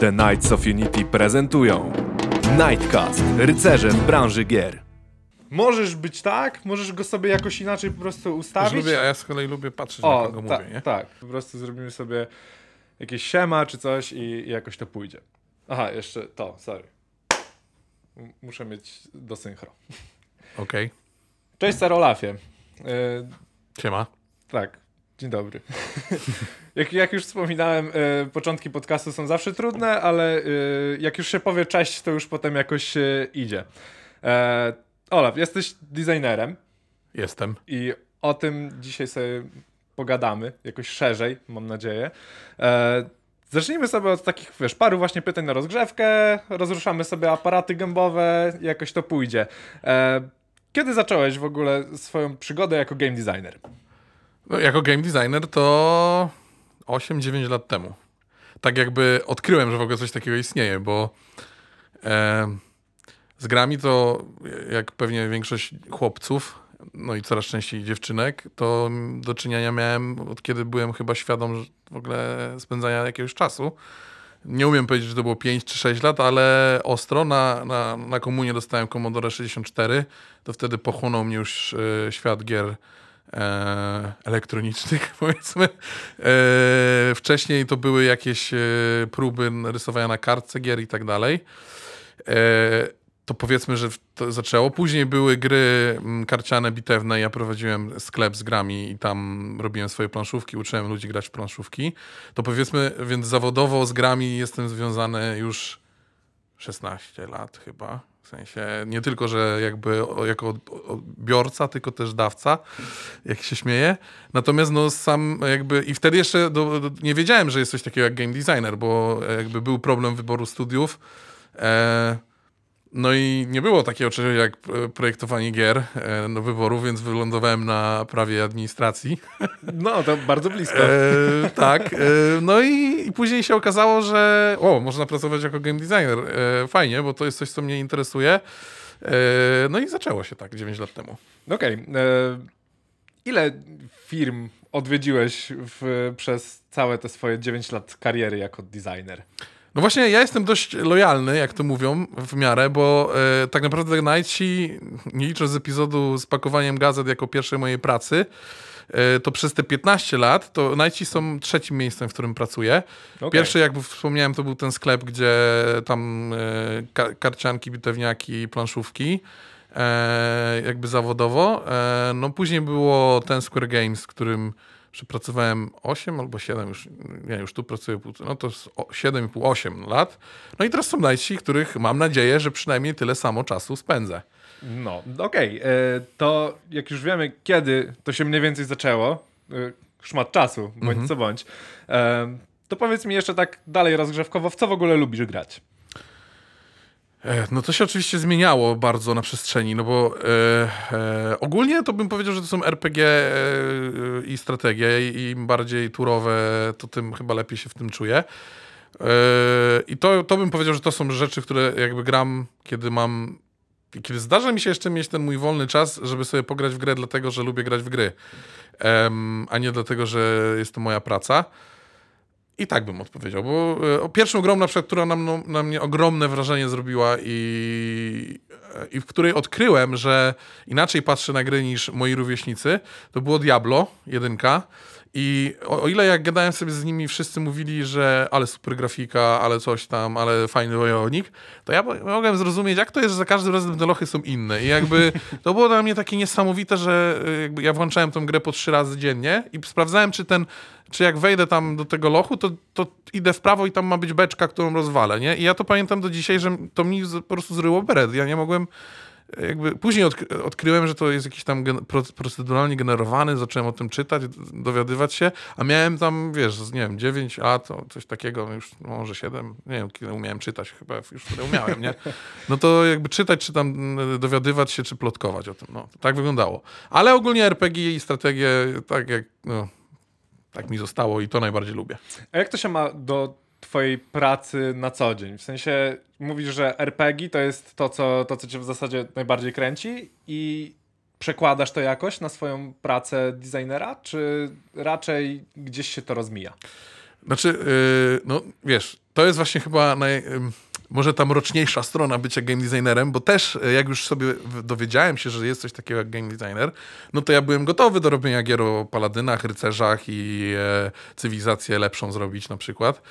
The Knights of Unity prezentują Nightcast, rycerze w branży gier. Możesz być tak, możesz go sobie jakoś inaczej po prostu ustawić. lubię, a ja z kolei lubię patrzeć na o, kogo ta, mówię, nie? tak. Po prostu zrobimy sobie jakieś siema czy coś i, i jakoś to pójdzie. Aha, jeszcze to, sorry. M- Muszę mieć do synchro. Okej, Cześć Sarolafie. Yy, siema. tak, dzień dobry. jak, jak już wspominałem, e, początki podcastu są zawsze trudne, ale e, jak już się powie cześć, to już potem jakoś e, idzie. E, Olaf, jesteś designerem Jestem. i o tym dzisiaj sobie pogadamy, jakoś szerzej, mam nadzieję. E, zacznijmy sobie od takich, wiesz, paru właśnie pytań na rozgrzewkę, rozruszamy sobie aparaty gębowe, jakoś to pójdzie. E, kiedy zacząłeś w ogóle swoją przygodę jako game designer? No, jako game designer to 8-9 lat temu. Tak jakby odkryłem, że w ogóle coś takiego istnieje, bo e, z grami to, jak pewnie większość chłopców, no i coraz częściej dziewczynek, to do czynienia miałem od kiedy byłem chyba świadom w ogóle spędzania jakiegoś czasu. Nie umiem powiedzieć, że to było 5 czy 6 lat, ale ostro. Na, na, na komunie dostałem Commodore 64. To wtedy pochłonął mnie już e, świat gier elektronicznych, powiedzmy. E, wcześniej to były jakieś e, próby rysowania na kartce gier i tak dalej. E, to powiedzmy, że to zaczęło. Później były gry mm, karciane, bitewne. Ja prowadziłem sklep z grami i tam robiłem swoje planszówki, uczyłem ludzi grać w planszówki. To powiedzmy, więc zawodowo z grami jestem związany już 16 lat chyba. W sensie nie tylko, że jakby jako od- odbiorca, tylko też dawca, jak się śmieje. Natomiast no sam jakby i wtedy jeszcze do, do, nie wiedziałem, że jest coś takiego jak game designer, bo jakby był problem wyboru studiów. E, no i nie było takiego czegoś jak e, projektowanie gier e, do wyboru, więc wylądowałem na prawie administracji. No, to bardzo blisko. E, tak. E, no i, i później się okazało, że o, można pracować jako game designer. E, fajnie, bo to jest coś, co mnie interesuje. E, no i zaczęło się tak 9 lat temu. Okej. e, Ile firm odwiedziłeś w, przez całe te swoje 9 lat kariery jako designer? No właśnie, ja jestem dość lojalny, jak to mówią, w miarę, bo e, tak naprawdę Nightsi, nie licząc z epizodu z pakowaniem gazet jako pierwszej mojej pracy, e, to przez te 15 lat, to Nightsi są trzecim miejscem, w którym pracuję. Okej. Pierwszy, jak wspomniałem, to był ten sklep, gdzie tam ka karcianki, bitewniaki, planszówki, e, jakby zawodowo. E, no później było ten Square Games, w którym przepracowałem 8 albo 7, już, nie, już tu pracuję, no to jest o- 7,5-8 lat. No i teraz są najci, których mam nadzieję, że przynajmniej tyle samo czasu spędzę. No, okej. e, To jak już wiemy, kiedy to się mniej więcej zaczęło, e, szmat czasu, bądź co bądź, e, to powiedz mi jeszcze tak dalej rozgrzewkowo, w co w ogóle lubisz grać? E, No to się oczywiście zmieniało bardzo na przestrzeni, no bo e, e, ogólnie to bym powiedział, że to są RPG e, i strategie i im bardziej turowe, to tym chyba lepiej się w tym czuję. E, I to, to bym powiedział, że to są rzeczy, które jakby gram, kiedy mam kiedy zdarza mi się jeszcze mieć ten mój wolny czas, żeby sobie pograć w grę, dlatego że lubię grać w gry, a nie dlatego, że jest to moja praca. I tak bym odpowiedział, bo e, pierwszą grą na przykład, która na, mną, na mnie ogromne wrażenie zrobiła i, e, i w której odkryłem, że inaczej patrzę na gry niż moi rówieśnicy, to było Diablo 1. I o, o ile jak gadałem sobie z nimi, wszyscy mówili, że ale super grafika, ale coś tam, ale fajny wojownik, to ja mo- mogłem zrozumieć, jak to jest, że za każdym razem te lochy są inne. I jakby to było dla mnie takie niesamowite, że y, jakby ja włączałem tą grę po trzy razy dziennie i sprawdzałem, czy ten, czy jak wejdę tam do tego lochu, to, to idę w prawo i tam ma być beczka, którą rozwalę, nie? I ja to pamiętam do dzisiaj, że to mi po prostu zryło beret. Ja nie mogłem jakby później odkry- odkryłem, że to jest jakiś tam gen- pro- proceduralnie generowany, zacząłem o tym czytać, dowiadywać się, a miałem tam, wiesz, nie wiem, 9 lat, coś takiego, no już może 7, nie wiem, kiedy umiałem czytać, chyba już wtedy umiałem, nie? No to jakby czytać, czy tam mm, dowiadywać się, czy plotkować o tym, no, tak wyglądało. Ale ogólnie RPG i strategie, tak jak, no, tak mi zostało i to najbardziej lubię. A jak to się ma do twojej pracy na co dzień? W sensie mówisz, że RPG to jest to, co, to, co cię w zasadzie najbardziej kręci i przekładasz to jakoś na swoją pracę designera, czy raczej gdzieś się to rozmija? Znaczy, yy, no wiesz, to jest właśnie chyba naj, ym, może ta mroczniejsza strona bycia game designerem, bo też e, jak już sobie dowiedziałem się, że jest coś takiego jak game designer, no to ja byłem gotowy do robienia gier o paladynach, rycerzach i e, cywilizację lepszą zrobić na przykład.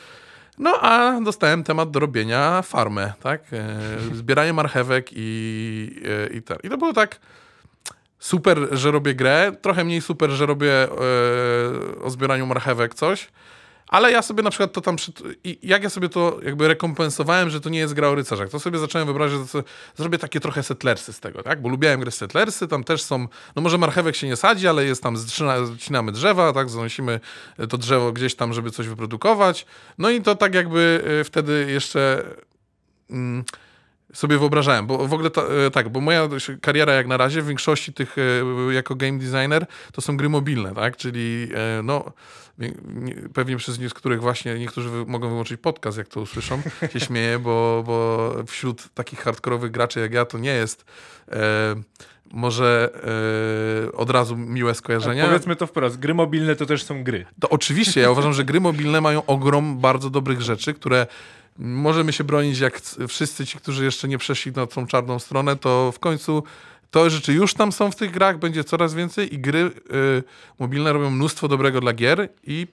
No a dostałem temat do robienia farmę, tak? E, zbieranie marchewek i, e, i. I to było tak super, że robię grę, trochę mniej super, że robię e, o zbieraniu marchewek coś, ale ja sobie na przykład to tam, przy, jak ja sobie to jakby rekompensowałem, że to nie jest gra o rycerzach, to sobie zacząłem wyobrażać, że zrobię takie trochę settlersy z tego, tak? Bo lubiałem grę settlersy, tam też są, no może marchewek się nie sadzi, ale jest tam, zcinamy drzewa, tak? Zanosimy to drzewo gdzieś tam, żeby coś wyprodukować, no i to tak jakby e, wtedy jeszcze... Mm, sobie wyobrażałem, bo w ogóle to, e, tak, bo moja kariera jak na razie w większości tych e, jako game designer to są gry mobilne, tak, czyli e, no nie- nie- pewnie przez nie- z których właśnie niektórzy mogą wyłączyć podcast, jak to usłyszą, się śmieję, bo, bo wśród takich hardkorowych graczy jak ja to nie jest e, może e, od razu miłe skojarzenia. Powiedzmy to wprost, gry mobilne to też są gry. To oczywiście, ja uważam, że gry mobilne mają ogrom bardzo dobrych rzeczy, które możemy się bronić jak wszyscy ci, którzy jeszcze nie przeszli na tą czarną stronę, to w końcu to rzeczy już tam są w tych grach, będzie coraz więcej i gry y, mobilne robią mnóstwo dobrego dla gier i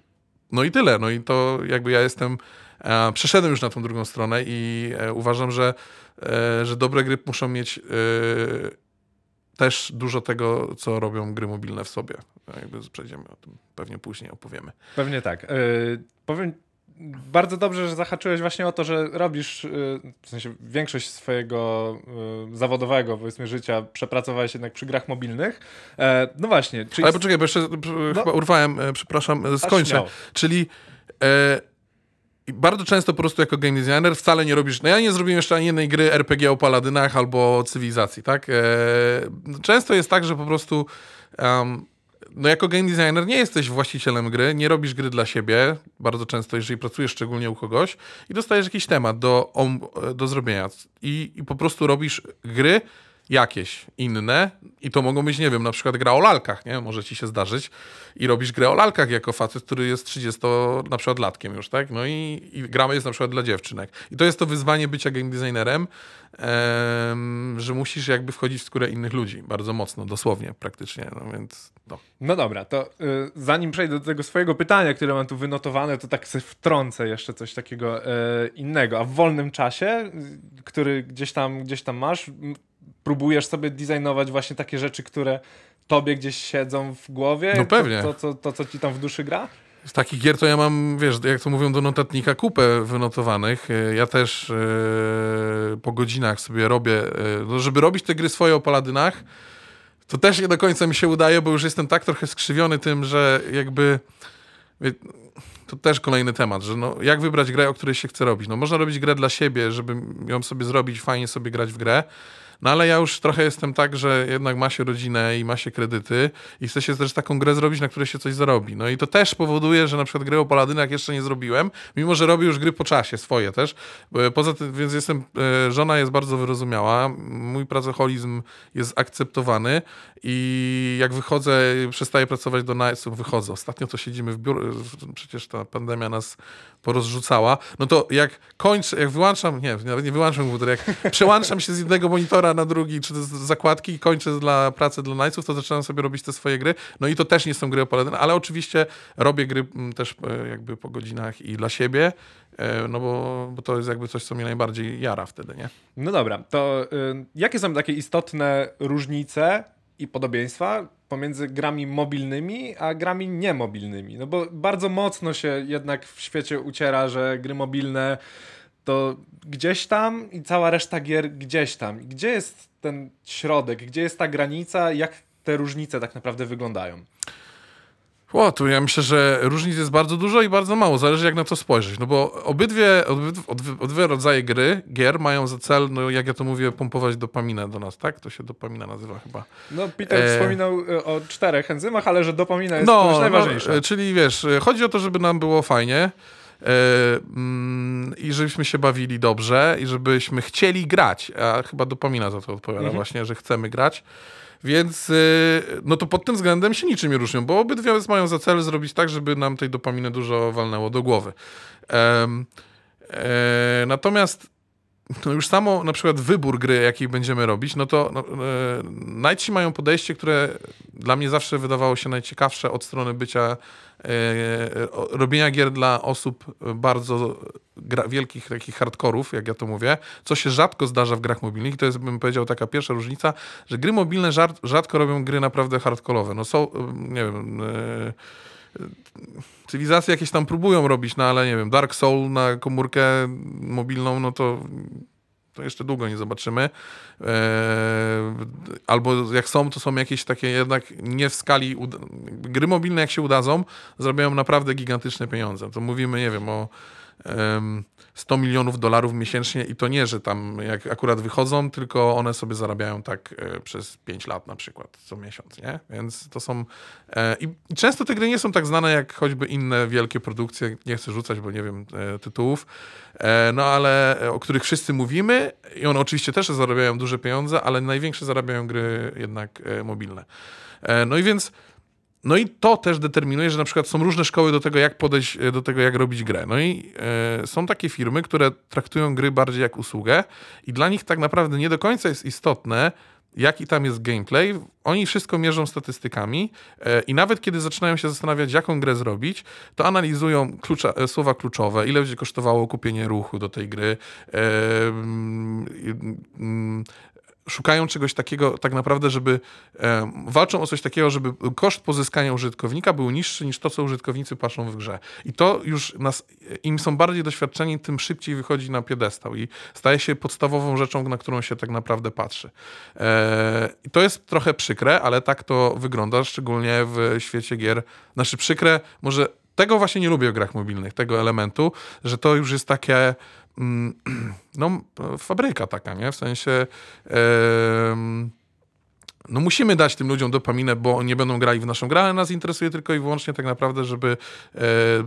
no i tyle. No i to jakby ja jestem, e, przeszedłem już na tą drugą stronę i e, uważam, że, e, że dobre gry muszą mieć e, też dużo tego, co robią gry mobilne w sobie. No, Jakby przejdziemy o tym, pewnie później opowiemy. Pewnie tak. Yy, powiem bardzo dobrze, że zahaczyłeś właśnie o to, że robisz, yy, w sensie większość swojego yy, zawodowego, powiedzmy, życia przepracowałeś jednak przy grach mobilnych. E, no właśnie, czyli... Ale poczekaj, bo jeszcze p- chyba urwałem, e, przepraszam, e, skończę. Czyli e, bardzo często po prostu jako game designer wcale nie robisz, no ja nie zrobiłem jeszcze ani jednej gry RPG o paladynach albo o cywilizacji, tak? E, często jest tak, że po prostu em, no jako game designer nie jesteś właścicielem gry, nie robisz gry dla siebie, bardzo często, jeżeli pracujesz szczególnie u kogoś i dostajesz jakiś temat do, do zrobienia i, i po prostu robisz gry jakieś inne i to mogą być, nie wiem, na przykład gra o lalkach, nie? Może ci się zdarzyć i robisz grę o lalkach jako facet, który jest 30 na przykład latkiem już, tak? No i, i gra jest na przykład dla dziewczynek. I to jest to wyzwanie bycia game designerem, em, że musisz jakby wchodzić w skórę innych ludzi, bardzo mocno, dosłownie, praktycznie, no więc no. No dobra, to y, zanim przejdę do tego swojego pytania, które mam tu wynotowane, to tak sobie wtrącę jeszcze coś takiego y, innego. A w wolnym czasie, y, który gdzieś tam, gdzieś tam masz, m, próbujesz sobie designować właśnie takie rzeczy, które tobie gdzieś siedzą w głowie? No pewnie. To, to, to, to co ci tam w duszy gra? Z takich gier to ja mam, wiesz, jak to mówią do notatnika, kupę wynotowanych. E, Ja też e, po godzinach sobie robię, no żeby robić te gry swoje o paladynach, to też nie do końca mi się udaje, bo już jestem tak trochę skrzywiony tym, że jakby to też kolejny temat, że no, jak wybrać grę, o której się chce robić. No można robić grę dla siebie, żeby ją sobie zrobić, fajnie sobie grać w grę, no ale ja już trochę jestem tak, że jednak ma się rodzinę i ma się kredyty i chce się też taką grę zrobić, na której się coś zarobi. No i to też powoduje, że na przykład gry o paladynach jeszcze nie zrobiłem, mimo że robię już gry po czasie, swoje też. E, Poza tym, więc jestem, e, żona jest bardzo wyrozumiała, mój pracoholizm jest akceptowany i jak wychodzę, przestaję pracować do Nightsów, wychodzę. Ostatnio to siedzimy w biurze, przecież ta pandemia nas porozrzucała, no to jak kończę, jak wyłączam, nie, nie wyłączam komputer, jak przełączam się z jednego monitora na drugi, czy zakładki i kończę dla pracy dla Knightsów, to zaczynam sobie robić te swoje gry. No i to też nie są gry o paladynach, ale oczywiście robię gry mm, też e, jakby po godzinach i dla siebie, e, no bo, bo to jest jakby coś, co mnie najbardziej jara wtedy, nie? No dobra, to y, jakie są takie istotne różnice i podobieństwa pomiędzy grami mobilnymi a grami niemobilnymi? No bo bardzo mocno się jednak w świecie uciera, że gry mobilne to gdzieś tam i cała reszta gier gdzieś tam. Gdzie jest ten środek? Gdzie jest ta granica? Jak te różnice tak naprawdę wyglądają? O, tu ja myślę, że różnic jest bardzo dużo i bardzo mało, zależy jak na to spojrzeć, no bo obydwie, obydwie, obydwie rodzaje gry, gier mają za cel, no jak ja to mówię, pompować dopaminę do nas, tak? To się dopamina nazywa chyba. No Peter E. wspominał y, o czterech enzymach, ale że dopamina jest no, najważniejsza. No, e, czyli wiesz, e, chodzi o to, żeby nam było fajnie e, i żebyśmy się bawili dobrze i żebyśmy chcieli grać, a chyba dopamina za to odpowiada Mhm. właśnie, że chcemy grać. Więc y, no to pod tym względem się niczym nie różnią, bo obydwie mają za cel zrobić tak, żeby nam tej dopaminy dużo walnęło do głowy. E, natomiast no już samo na przykład wybór gry, jakiej będziemy robić, no to no, e, Nightsi mają podejście, które dla mnie zawsze wydawało się najciekawsze od strony bycia e, robienia gier dla osób bardzo gra, wielkich takich hardkorów, jak ja to mówię, co się rzadko zdarza w grach mobilnych to jest, bym powiedział, taka pierwsza różnica, że gry mobilne rzadko robią gry naprawdę hardkorowe. No są, e, nie wiem... cywilizacje jakieś tam próbują robić, no ale nie wiem, Dark Soul na komórkę mobilną, no to, to jeszcze długo nie zobaczymy. Eee, albo jak są, to są jakieś takie jednak nie w skali. Gry mobilne, jak się udadzą, zrobią naprawdę gigantyczne pieniądze. To mówimy, nie wiem, o 100 milionów dolarów miesięcznie i to nie, że tam jak akurat wychodzą, tylko one sobie zarabiają tak e, przez 5 lat na przykład, co miesiąc, nie? Więc to są... E, i, często te gry nie są tak znane jak choćby inne wielkie produkcje, nie chcę rzucać, bo nie wiem e, tytułów, no ale o których wszyscy mówimy i one oczywiście też zarabiają duże pieniądze, ale największe zarabiają gry jednak mobilne. No i więc no i to też determinuje, że na przykład są różne szkoły do tego, jak podejść e, do tego, jak robić grę. No i e, są takie firmy, które traktują gry bardziej jak usługę i dla nich tak naprawdę nie do końca jest istotne, jaki tam jest gameplay. Oni wszystko mierzą statystykami e, i nawet kiedy zaczynają się zastanawiać, jaką grę zrobić, to analizują klucza, słowa kluczowe, ile będzie kosztowało kupienie ruchu do tej gry, mm, mm, szukają czegoś takiego tak naprawdę, żeby e, walczą o coś takiego, żeby koszt pozyskania użytkownika był niższy niż to, co użytkownicy patrzą w grze. I to już nas, im są bardziej doświadczeni, tym szybciej wychodzi na piedestał i staje się podstawową rzeczą, na którą się tak naprawdę patrzy. E, I to jest trochę przykre, ale tak to wygląda, szczególnie w świecie gier. Znaczy przykre, może tego właśnie nie lubię w grach mobilnych, tego elementu, że to już jest takie no, fabryka taka, nie? W sensie em, no musimy dać tym ludziom dopaminę, bo nie będą grali w naszą grę, ale nas interesuje tylko i wyłącznie tak naprawdę, żeby e,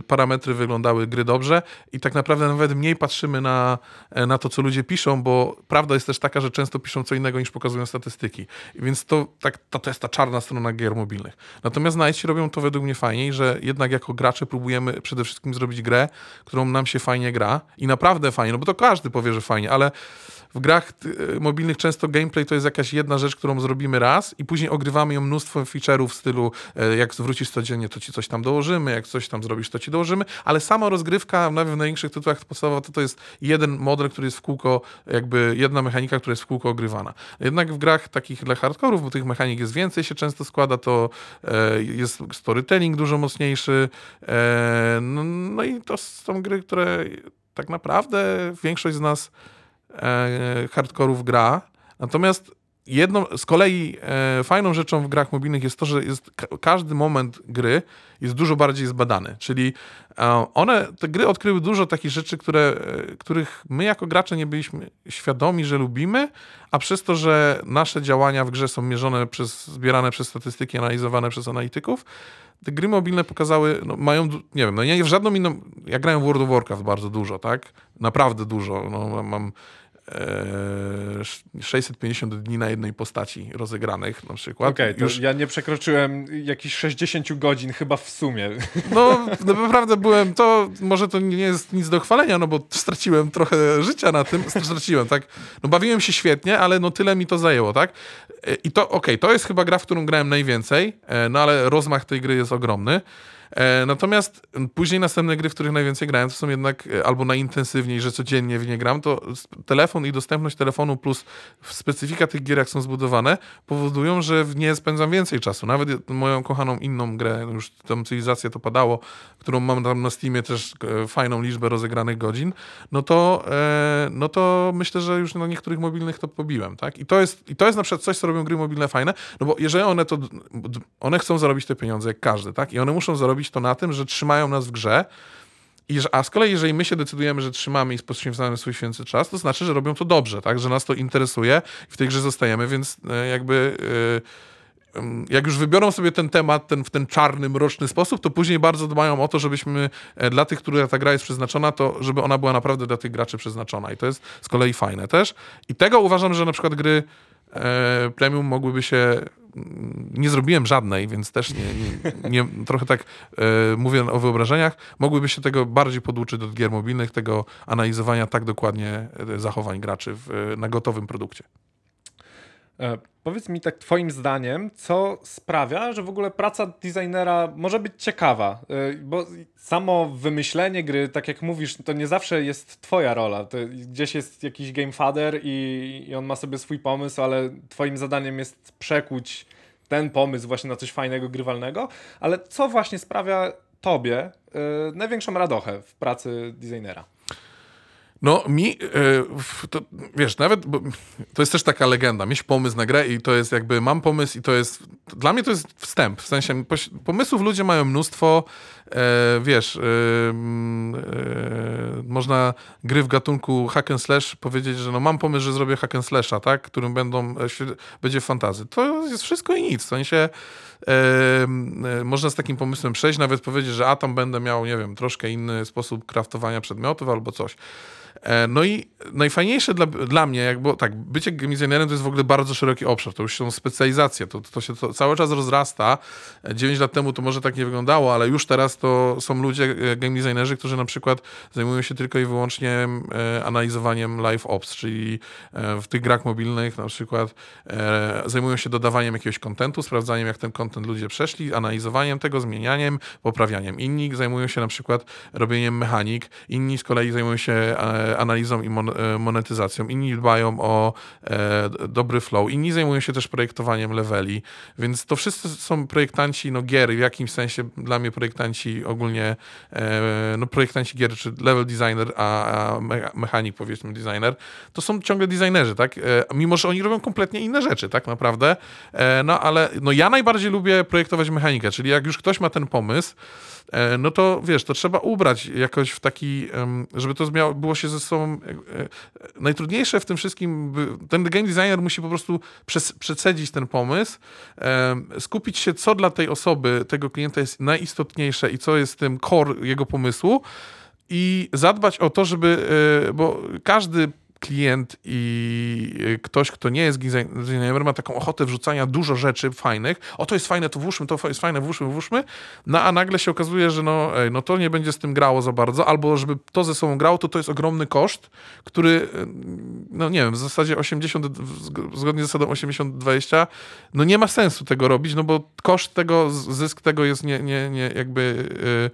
parametry wyglądały gry dobrze i tak naprawdę nawet mniej patrzymy na, e, na to, co ludzie piszą, bo prawda jest też taka, że często piszą co innego niż pokazują statystyki. Więc to, tak, to, to jest ta czarna strona gier mobilnych. Natomiast Nightsi robią to według mnie fajniej, że jednak jako gracze próbujemy przede wszystkim zrobić grę, którą nam się fajnie gra i naprawdę fajnie, no bo to każdy powie, że fajnie, ale w grach y, mobilnych często gameplay to jest jakaś jedna rzecz, którą zrobimy raz i później ogrywamy ją mnóstwo feature'ów w stylu e, jak zwrócisz codziennie, to ci coś tam dołożymy, jak coś tam zrobisz, to ci dołożymy, ale sama rozgrywka nawet w największych tytułach podstawowa to, to jest jeden model, który jest w kółko, jakby jedna mechanika, która jest w kółko ogrywana. Jednak w grach takich dla hardkorów, bo tych mechanik jest więcej, się często składa, to e, jest storytelling dużo mocniejszy, e, no, no i to są gry, które tak naprawdę większość z nas e, hardkorów gra. Natomiast jedną, z kolei e, fajną rzeczą w grach mobilnych jest to, że jest, ka- każdy moment gry jest dużo bardziej zbadany. Czyli e, one, te gry odkryły dużo takich rzeczy, które, e, których my jako gracze nie byliśmy świadomi, że lubimy, a przez to, że nasze działania w grze są mierzone przez, zbierane przez statystyki, analizowane przez analityków, te gry mobilne pokazały, no, mają, nie wiem, no nie w żadną inną, ja grałem w World of Warcraft bardzo dużo, tak? Naprawdę dużo. No, mam 650 dni na jednej postaci rozegranych na przykład. Okej, to Już, ja nie przekroczyłem jakichś 60 godzin chyba w sumie. no, no naprawdę byłem, to może to nie jest nic do chwalenia, no bo straciłem trochę życia na tym, straciłem, tak? No bawiłem się świetnie, ale no tyle mi to zajęło, tak? E, I to, okej, to jest chyba gra, w którą grałem najwięcej, e, no ale rozmach tej gry jest ogromny. E, Natomiast później następne gry, w których najwięcej grałem, to są jednak e, albo najintensywniej, że codziennie w nie gram, to telefon i dostępność telefonu plus specyfika tych gier, jak są zbudowane, powodują, że w nie spędzam więcej czasu. Nawet moją kochaną inną grę, już tą cywilizację to padało, którą mam tam na Steamie też fajną liczbę rozegranych godzin, no to, e, no to myślę, że już na niektórych mobilnych to pobiłem, tak? I to jest, i to jest na przykład coś, co robią gry mobilne fajne, no bo jeżeli one to, one chcą zarobić te pieniądze, jak każdy, tak? I one muszą zarobić to na tym, że trzymają nas w grze, i, a z kolei, jeżeli my się decydujemy, że trzymamy i poświęcamy swój święty czas, to znaczy, że robią to dobrze, tak? Że nas to interesuje i w tej grze zostajemy, więc e, jakby em, jak już wybiorą sobie ten temat ten, w ten czarny, mroczny sposób, to później bardzo dbają o to, żebyśmy e, dla tych, których ta gra jest przeznaczona, to żeby ona była naprawdę dla tych graczy przeznaczona. I to jest z kolei fajne też. I tego uważam, że na przykład gry e, premium mogłyby się. mm, Nie zrobiłem żadnej, więc też nie, nie, nie trochę tak e, mówię o wyobrażeniach. Mogłyby się tego bardziej poduczyć od gier mobilnych, tego analizowania tak dokładnie e, zachowań graczy w, na gotowym produkcie. E, Powiedz mi tak twoim zdaniem, co sprawia, że w ogóle praca designera może być ciekawa? E, Bo samo wymyślenie gry, tak jak mówisz, to nie zawsze jest twoja rola. To gdzieś jest jakiś game father i, i on ma sobie swój pomysł, ale twoim zadaniem jest przekuć ten pomysł właśnie na coś fajnego, grywalnego. Ale co właśnie sprawia tobie e, największą radochę w pracy designera? No mi, w- to, wiesz, nawet, to jest też taka legenda, mieć pomysł na grę i to jest jakby, mam pomysł i to jest, dla mnie to jest wstęp, w sensie pomysłów ludzie mają mnóstwo, e, wiesz, e, można gry w gatunku hack and slash powiedzieć, że no mam pomysł, że zrobię hack and slasha, tak, którym będą, będzie fantazy. To jest wszystko i nic, w sensie m, e, można z takim pomysłem przejść, nawet powiedzieć, że a tam będę miał, nie wiem, troszkę inny sposób kraftowania przedmiotów albo coś. E, No i najfajniejsze dla, dla mnie, jak było, tak, bycie game designerem to jest w ogóle bardzo szeroki obszar, to już są specjalizacje, to, to się to cały czas rozrasta. 9 lat temu to może tak nie wyglądało, ale już teraz to są ludzie, e, game designerzy, którzy na przykład zajmują się tylko i wyłącznie e, analizowaniem live ops, czyli e, w tych grach mobilnych na przykład e, zajmują się dodawaniem jakiegoś kontentu, sprawdzaniem jak ten content ludzie przeszli, analizowaniem tego, zmienianiem, poprawianiem. Inni zajmują się na przykład robieniem mechanik, inni z kolei zajmują się e, analizą i e, monetyzacją, inni dbają o e, dobry flow, inni zajmują się też projektowaniem leveli, więc to wszyscy są projektanci no, gier, w jakimś sensie dla mnie projektanci ogólnie, no projektanci gier, czy level designer, a, a me- mechanik powiedzmy designer, to są ciągle designerzy, tak? Mimo, że oni robią kompletnie inne rzeczy, tak naprawdę, no ale no, ja najbardziej lubię projektować mechanikę, czyli jak już ktoś ma ten pomysł, E, no to wiesz, to trzeba ubrać jakoś w taki, żeby to było się ze sobą. e, e, Najtrudniejsze w tym wszystkim, ten game designer musi po prostu przecedzić ten pomysł, skupić się, co dla tej osoby, tego klienta jest najistotniejsze i co jest tym core jego pomysłu i zadbać o to, żeby, bo każdy klient i e, ktoś, kto nie jest design- designerem, ma taką ochotę wrzucania dużo rzeczy fajnych. O, to jest fajne, to włóżmy, to jest fajne, włóżmy, włóżmy. No a nagle się okazuje, że no, no to nie będzie z tym grało za bardzo, albo żeby to ze sobą grało, to to jest ogromny koszt, który, e, no nie wiem, w zasadzie 80, zg- zgodnie z zasadą 80-20, no nie ma sensu tego robić, no bo koszt tego, zysk tego jest nie, nie, nie jakby... mm,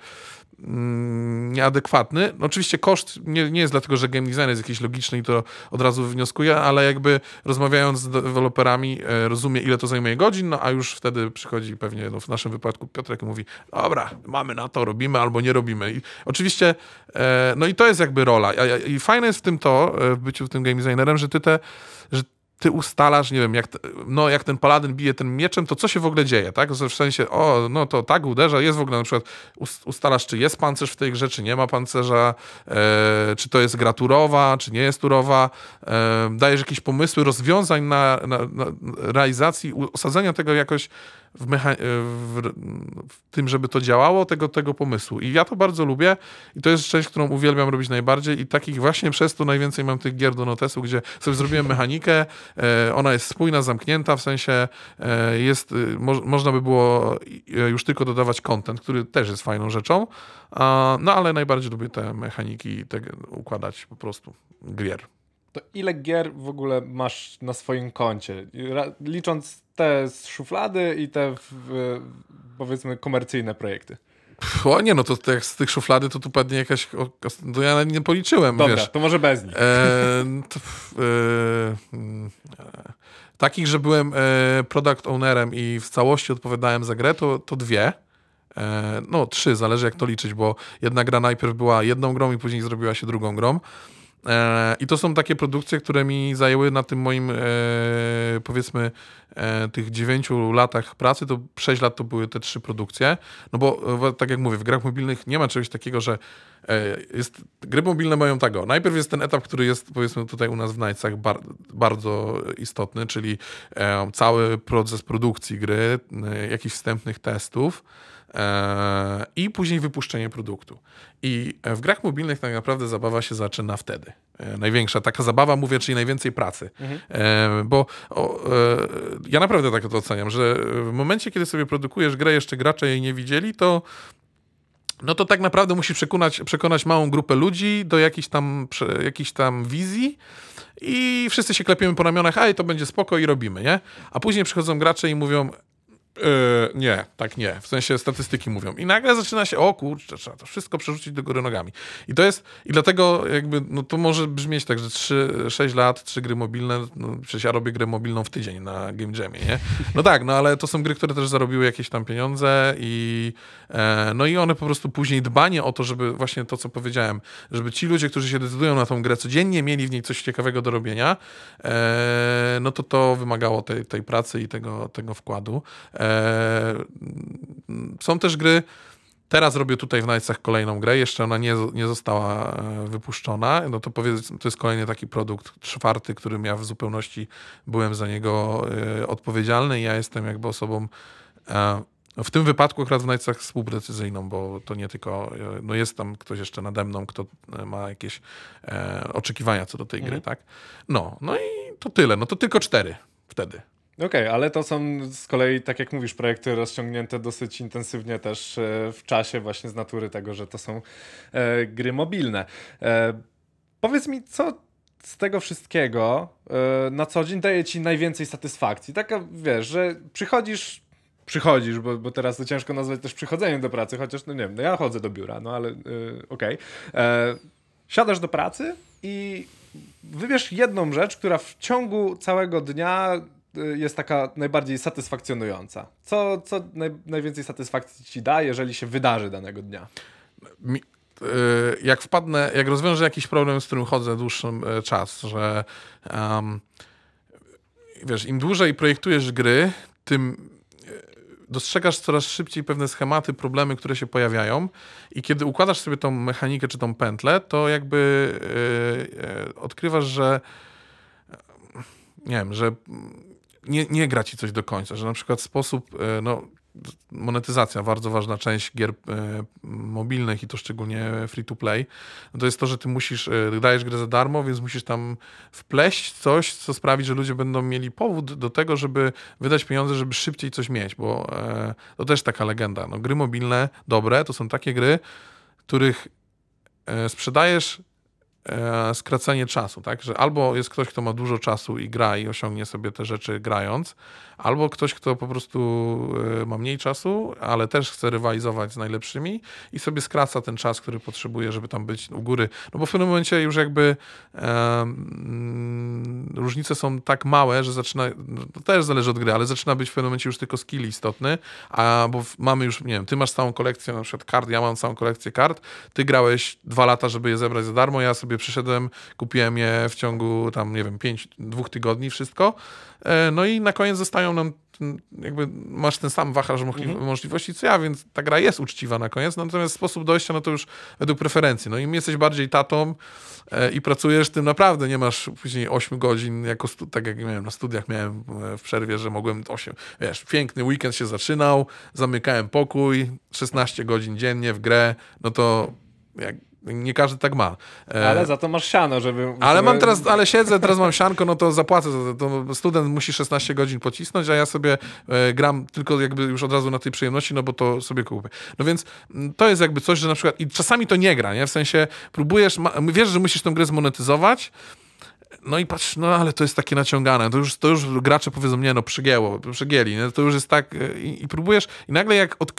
nieadekwatny. No Oczywiście koszt nie, nie jest dlatego, że game design jest jakiś logiczny i to od razu wnioskuje, ale jakby rozmawiając z deweloperami e, rozumie, ile to zajmuje godzin, no a już wtedy przychodzi pewnie, no w naszym wypadku Piotrek mówi, dobra, mamy na to, robimy albo nie robimy. I oczywiście, e, no i to jest jakby rola. I fajne jest w tym to, e, w byciu tym game designerem, że ty te, że ty ustalasz, nie wiem, jak, no, jak ten paladyn bije tym mieczem, to co się w ogóle dzieje, tak? W sensie, o, no to tak uderza, jest w ogóle na przykład, ust- ustalasz, czy jest pancerz w tej grze, czy nie ma pancerza, e, czy to jest gra turowa, czy nie jest turowa, e, dajesz jakieś pomysły rozwiązań na, na, na realizacji, osadzenia tego jakoś w, mecha- e, w, w tym, żeby to działało, tego, tego pomysłu. I ja to bardzo lubię i to jest część, którą uwielbiam robić najbardziej i takich właśnie przez to najwięcej mam tych gier do notesu, gdzie sobie zrobiłem mechanikę, e, ona jest spójna, zamknięta, w sensie e, jest, mo, można by było już tylko dodawać content, który też jest fajną rzeczą, no ale najbardziej lubię te mechaniki te, układać po prostu gier. To ile gier w ogóle masz na swoim koncie? Licząc te z szuflady i te powiedzmy komercyjne projekty. O nie, no to jak z tych szuflady to tu padnie jakaś, o, to ja nie policzyłem, Dobra, wiesz. to może bez nich. E, to, e, mm, e, takich, że byłem e, product ownerem i w całości odpowiadałem za grę, to, to dwie. E, no, trzy, zależy jak to liczyć, bo jedna gra najpierw była jedną grą i później zrobiła się drugą grą. E, I to są takie produkcje, które mi zajęły na tym moim, e, powiedzmy, e, tych dziewięciu latach pracy, to 6 lat to były te trzy produkcje. No bo, tak jak mówię, w grach mobilnych nie ma czegoś takiego, że jest, gry mobilne mają tego. Najpierw jest ten etap, który jest, powiedzmy, tutaj u nas w Knightsach bar, bardzo istotny, czyli cały proces produkcji gry, jakichś wstępnych testów. E, i później wypuszczenie produktu. I w grach mobilnych tak naprawdę zabawa się zaczyna wtedy. E, Największa taka zabawa, mówię, czyli najwięcej pracy. E, Bo o, e, ja naprawdę tak to oceniam, że w momencie, kiedy sobie produkujesz grę, jeszcze gracze jej nie widzieli, to no to tak naprawdę musisz przekonać, przekonać małą grupę ludzi do jakiejś tam, jakiejś tam wizji i wszyscy się klepiemy po ramionach, a to będzie spoko i robimy, nie? A później przychodzą gracze i mówią, Yy, nie, tak nie. W sensie statystyki mówią. I nagle zaczyna się, o kurczę, trzeba to wszystko przerzucić do góry nogami. I to jest, i dlatego jakby, no to może brzmieć tak, że 3, 6 lat, 3 gry mobilne, no przecież ja robię grę mobilną w tydzień na Game Jamie, nie? No tak, no ale to są gry, które też zarobiły jakieś tam pieniądze i e, no i one po prostu później dbanie o to, żeby właśnie to, co powiedziałem, żeby ci ludzie, którzy się decydują na tą grę codziennie, mieli w niej coś ciekawego do robienia, e, no to to wymagało tej, tej pracy i tego, tego wkładu. E, są też gry. Teraz robię tutaj w Knightsach kolejną grę, jeszcze ona nie, nie została e, wypuszczona. No to powiedzmy, to jest kolejny taki produkt, czwarty, którym ja w zupełności byłem za niego e, odpowiedzialny. Ja jestem jakby osobą e, w tym wypadku akurat w Knightsach współdecyzyjną, bo to nie tylko, no jest tam ktoś jeszcze nade mną, kto ma jakieś oczekiwania co do tej gry, tak? No, no i to tyle, no to tylko cztery wtedy. Okej, ale to są z kolei, tak jak mówisz, projekty rozciągnięte dosyć intensywnie też e, w czasie, właśnie z natury tego, że to są e, gry mobilne. E, powiedz mi, co z tego wszystkiego na co dzień daje ci najwięcej satysfakcji? Taka, wiesz, że przychodzisz, przychodzisz, bo, bo teraz to ciężko nazwać też przychodzeniem do pracy, chociaż, no nie wiem, no ja chodzę do biura, no ale e, okej. E, Siadasz do pracy i wybierz jedną rzecz, która w ciągu całego dnia jest taka najbardziej satysfakcjonująca. Co, co naj, najwięcej satysfakcji ci da, jeżeli się wydarzy danego dnia? mi, y, jak wpadnę, jak rozwiążę jakiś problem, z którym chodzę dłuższy e, czas, że em, wiesz, im dłużej projektujesz gry, tym dostrzegasz coraz szybciej pewne schematy, problemy, które się pojawiają i kiedy układasz sobie tą mechanikę czy tą pętlę, to jakby e, e, odkrywasz, że nie wiem, że nie, nie gra ci coś do końca, że na przykład sposób, e, no, monetyzacja, bardzo ważna część gier e, mobilnych i to szczególnie free to play, no to jest to, że ty musisz, e, dajesz grę za darmo, więc musisz tam wpleść coś, co sprawi, że ludzie będą mieli powód do tego, żeby wydać pieniądze, żeby szybciej coś mieć, bo to też taka legenda. No, gry mobilne dobre to są takie gry, których sprzedajesz e, skracanie czasu, tak? Że albo jest ktoś, kto ma dużo czasu i gra i osiągnie sobie te rzeczy grając, albo ktoś, kto po prostu e, ma mniej czasu, ale też chce rywalizować z najlepszymi i sobie skraca ten czas, który potrzebuje, żeby tam być u góry. No bo w pewnym momencie już jakby mm, różnice są tak małe, że zaczyna, to też zależy od gry, ale zaczyna być w pewnym momencie już tylko skill istotny, a bo mamy już, nie wiem, ty masz całą kolekcję na przykład kart, ja mam całą kolekcję kart, ty grałeś dwa lata, żeby je zebrać za darmo, ja sobie przyszedłem, kupiłem je w ciągu tam, nie wiem, pięć, dwóch tygodni, wszystko, E, no i na koniec zostają nam, mm, jakby masz ten sam wachlarz możli- możliwości co ja, więc ta gra jest uczciwa na koniec, natomiast sposób dojścia, no to już według preferencji, no im jesteś bardziej tatą e, i pracujesz, tym naprawdę nie masz później 8 godzin, jako tak jak miałem na studiach, miałem e, w przerwie, że mogłem 8, wiesz, piękny weekend się zaczynał, zamykałem pokój, 16 godzin dziennie w grę, no to jak, nie każdy tak ma. E, Ale za to masz siano, żeby... ale mam teraz, ale siedzę, teraz mam sianko, no to zapłacę za to. to. Student musi 16 godzin pocisnąć, a ja sobie e, gram tylko jakby już od razu na tej przyjemności, no bo to sobie kupię. No więc mm, to jest jakby coś, że na przykład i czasami to nie gra, nie? W sensie próbujesz, ma, wiesz, że musisz tę grę zmonetyzować, no i patrz, no ale to jest takie naciągane, to już, to już gracze powiedzą, nie no, przygięło, przygięli, nie? to już jest tak e, i, i próbujesz i nagle jak od,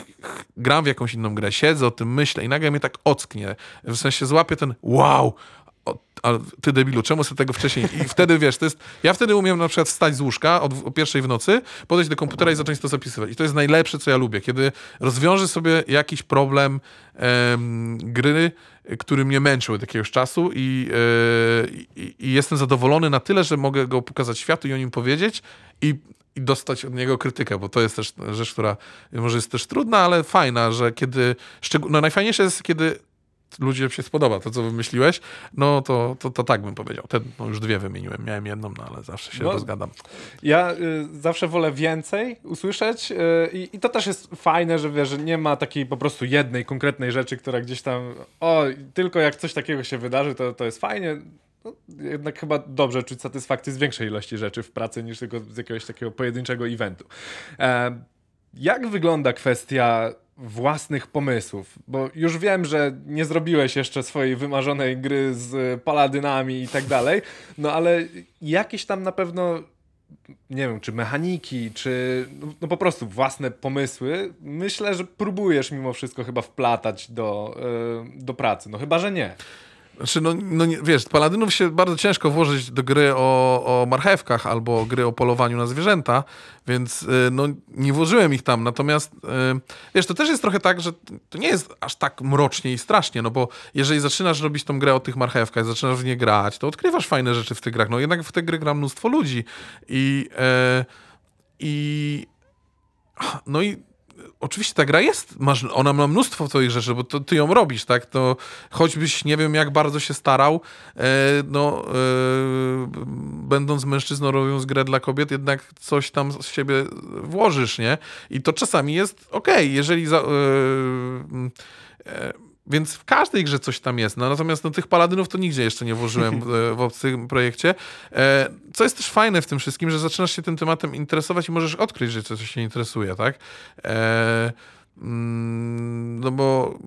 gram w jakąś inną grę, siedzę o tym, myślę i nagle mnie tak ocknie, w sensie złapię ten wow, o, a ty debilu, czemu sobie tego wcześniej? I wtedy wiesz, to jest. Ja wtedy umiem na przykład wstać z łóżka o, dw- o pierwszej w nocy, podejść do komputera i zacząć to zapisywać. I to jest najlepsze, co ja lubię, kiedy rozwiążę sobie jakiś problem em, gry, który mnie męczył od jakiegoś czasu i, e, i, jestem zadowolony na tyle, że mogę go pokazać światu i o nim powiedzieć i, i dostać od niego krytykę, bo to jest też rzecz, która może jest też trudna, ale fajna, że kiedy, no najfajniejsze jest, kiedy ludziom się spodoba to, co wymyśliłeś, no to, to, to tak bym powiedział. Te, no już dwie wymieniłem, miałem jedną, no ale zawsze się No, rozgadam. Ja y, zawsze wolę więcej usłyszeć y, i, to też jest fajne, że wiesz, nie ma takiej po prostu jednej konkretnej rzeczy, która gdzieś tam, o, tylko jak coś takiego się wydarzy, to, to jest fajnie. No, jednak chyba dobrze czuć satysfakcję z większej ilości rzeczy w pracy niż tylko z jakiegoś takiego pojedynczego eventu. E, jak wygląda kwestia własnych pomysłów? Bo już wiem, że nie zrobiłeś jeszcze swojej wymarzonej gry z paladynami i tak dalej, no ale jakieś tam na pewno nie wiem, czy mechaniki, czy no, no po prostu własne pomysły, myślę, że próbujesz mimo wszystko chyba wplatać do, y, do pracy. No chyba, że nie. Znaczy, no, no wiesz, paladynów się bardzo ciężko włożyć do gry o, o marchewkach albo gry o polowaniu na zwierzęta, więc y, no, nie włożyłem ich tam. Natomiast y, wiesz, to też jest trochę tak, że to nie jest aż tak mrocznie i strasznie, no bo jeżeli zaczynasz robić tą grę o tych marchewkach, zaczynasz w nie grać, to odkrywasz fajne rzeczy w tych grach. No jednak w te gry gra mnóstwo ludzi i, e, i no i oczywiście ta gra jest, masz, ona ma mnóstwo twoich rzeczy, bo to ty ją robisz, tak? To choćbyś nie wiem jak bardzo się starał, e, no e, będąc mężczyzną robiąc grę dla kobiet, jednak coś tam z siebie włożysz, nie? I to czasami jest okej, jeżeli za, e, e, więc w każdej grze coś tam jest. No, natomiast no, tych paladynów to nigdzie jeszcze nie włożyłem e, w obcym projekcie. E, co jest też fajne w tym wszystkim, że zaczynasz się tym tematem interesować i możesz odkryć, że coś się interesuje, tak? E, mm, no bo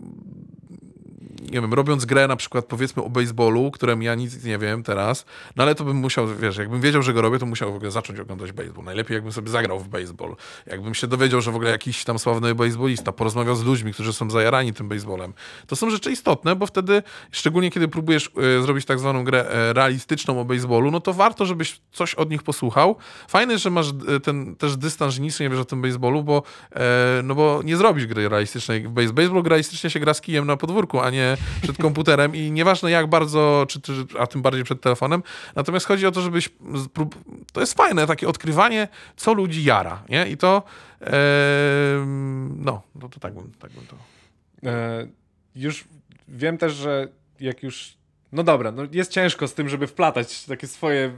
nie wiem, robiąc grę na przykład powiedzmy o baseballu, którym ja nic nie wiem teraz, no ale to bym musiał, wiesz, jakbym wiedział, że go robię, to musiał w ogóle zacząć oglądać baseball. Najlepiej jakbym sobie zagrał w baseball. Jakbym się dowiedział, że w ogóle jakiś tam sławny baseballista porozmawiał z ludźmi, którzy są zajarani tym baseballem. To są rzeczy istotne, bo wtedy, szczególnie kiedy próbujesz e, zrobić tak zwaną grę e, realistyczną o baseballu, no to warto, żebyś coś od nich posłuchał. Fajne, że masz e, ten też dystans, że nic nie wiesz o tym baseballu, bo, no bo nie zrobisz gry realistycznej. Baseball realistycznie się gra z kijem na podwórku, a nie przed komputerem i nieważne jak bardzo, czy, czy, a tym bardziej przed telefonem. Natomiast chodzi o to, żebyś to jest fajne, takie odkrywanie, co ludzi jara, nie? I to no, no to tak bym, tak bym to... E, już wiem też, że jak już. No dobra, no jest ciężko z tym, żeby wplatać takie swoje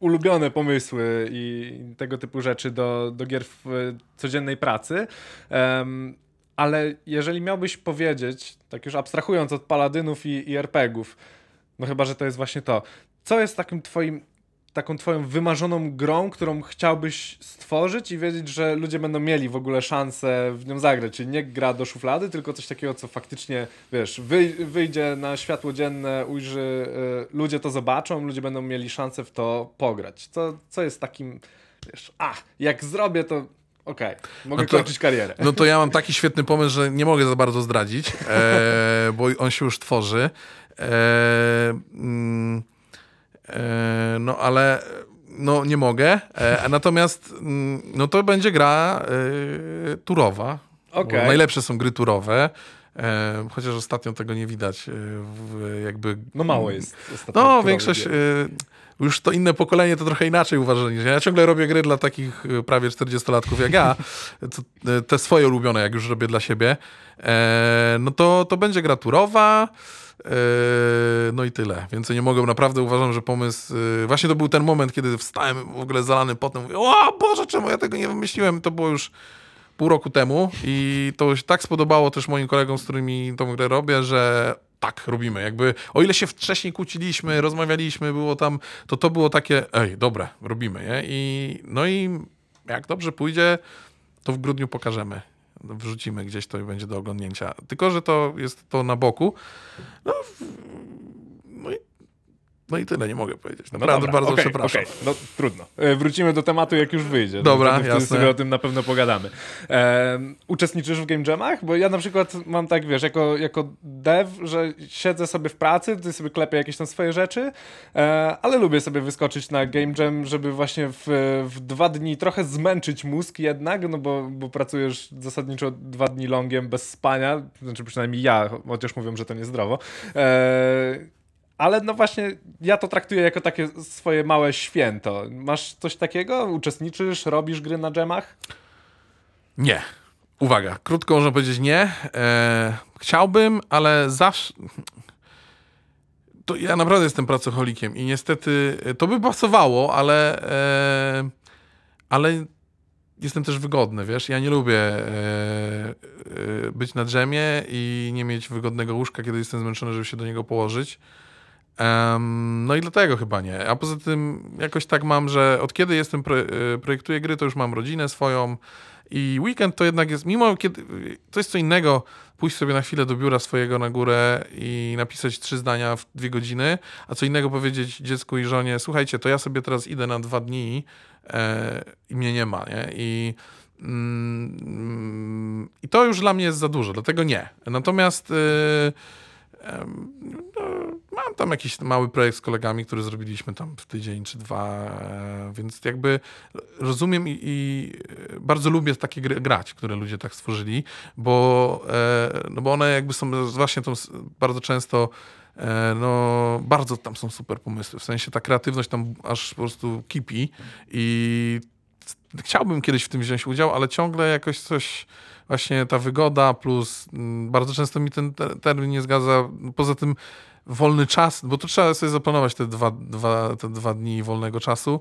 ulubione pomysły i tego typu rzeczy do, do gier w codziennej pracy. Em, ale jeżeli miałbyś powiedzieć, tak już abstrahując od paladynów i, i RPGów, no chyba, że to jest właśnie to. Co jest takim twoim, taką twoją wymarzoną grą, którą chciałbyś stworzyć i wiedzieć, że ludzie będą mieli w ogóle szansę w nią zagrać? Czyli nie gra do szuflady, tylko coś takiego, co faktycznie, wiesz, wyj- wyjdzie na światło dzienne, ujrzy, y, ludzie to zobaczą, ludzie będą mieli szansę w to pograć. Co, co jest takim, wiesz, a, jak zrobię to, okej, mogę No to- kończyć karierę. No to ja mam taki świetny pomysł, że nie mogę za bardzo zdradzić, e, bo on się już tworzy. E, mm, e, no ale no nie mogę. E, natomiast mm, no to będzie gra e, turowa. Bo Najlepsze są gry turowe. E, chociaż ostatnio tego nie widać. E, w, jakby No mało jest. ostatnio no, większość. Y, już to inne pokolenie to trochę inaczej uważa niż ja. Ja ciągle robię gry dla takich y, prawie 40-latków jak ja. Te swoje ulubione, jak już robię dla siebie. E, no to, to będzie gra turowa. e, No i tyle. Więcej nie mogę. Naprawdę uważam, że pomysł. Właśnie to był ten moment, kiedy wstałem w ogóle zalany potem. Mówię, o Boże, czemu ja tego nie wymyśliłem? To było już pół roku temu i to się tak spodobało też moim kolegom, z którymi tą grę robię, że tak, robimy. Jakby, o ile się wcześniej kłóciliśmy, rozmawialiśmy, było tam, to to było takie, ej, dobre, robimy, nie? I, no i jak dobrze pójdzie, to w grudniu pokażemy. Wrzucimy gdzieś to i będzie do oglądnięcia. Tylko, że to jest to na boku. No, no i No tyle, nie mogę powiedzieć. No Naprawdę dobra, bardzo okej, przepraszam. okej, No trudno. E, Wrócimy do tematu, jak już wyjdzie. Dobra, No, wtedy jasne. sobie o tym na pewno pogadamy. E, uczestniczysz w game jamach? Bo ja na przykład mam tak, wiesz, jako, jako dev, że siedzę sobie w pracy, ty sobie klepię jakieś tam swoje rzeczy, e, ale lubię sobie wyskoczyć na game jam, żeby właśnie w, w dwa dni trochę zmęczyć mózg jednak, no bo, bo pracujesz zasadniczo dwa dni longiem bez spania, znaczy przynajmniej ja, chociaż mówią, że to niezdrowo. E, ale no właśnie, ja to traktuję jako takie swoje małe święto. Masz coś takiego? Uczestniczysz, robisz gry na dżemach? Nie. Uwaga, krótko można powiedzieć nie. E, chciałbym, ale zawsze. To ja naprawdę jestem pracocholikiem i niestety e, to by pasowało, ale. E, ale jestem też wygodny, wiesz? Ja nie lubię e, e, być na dżemie i nie mieć wygodnego łóżka, kiedy jestem zmęczony, żeby się do niego położyć. Em, no i dlatego chyba nie. A poza tym jakoś tak mam, że od kiedy jestem, e, projektuję gry, to już mam rodzinę swoją i weekend to jednak jest, mimo kiedy, to jest co innego pójść sobie na chwilę do biura swojego na górę i napisać trzy zdania w dwie godziny, a co innego powiedzieć dziecku i żonie, słuchajcie, to ja sobie teraz idę na dwa dni e, i mnie nie ma, nie? I mm, i to już dla mnie jest za dużo, dlatego nie. Natomiast em, no, mam tam jakiś mały projekt z kolegami, który zrobiliśmy tam w tydzień czy dwa, e, więc jakby rozumiem i, i bardzo lubię takie gry grać, które ludzie tak stworzyli, bo, e, no bo one jakby są właśnie tą bardzo często e, no bardzo tam są super pomysły, w sensie ta kreatywność tam aż po prostu kipi i chciałbym kiedyś w tym wziąć udział, ale ciągle jakoś coś, właśnie ta wygoda plus mm, bardzo często mi ten te- termin nie zgadza. Poza tym wolny czas, bo to trzeba sobie zaplanować te dwa, dwa, te dwa dni wolnego czasu.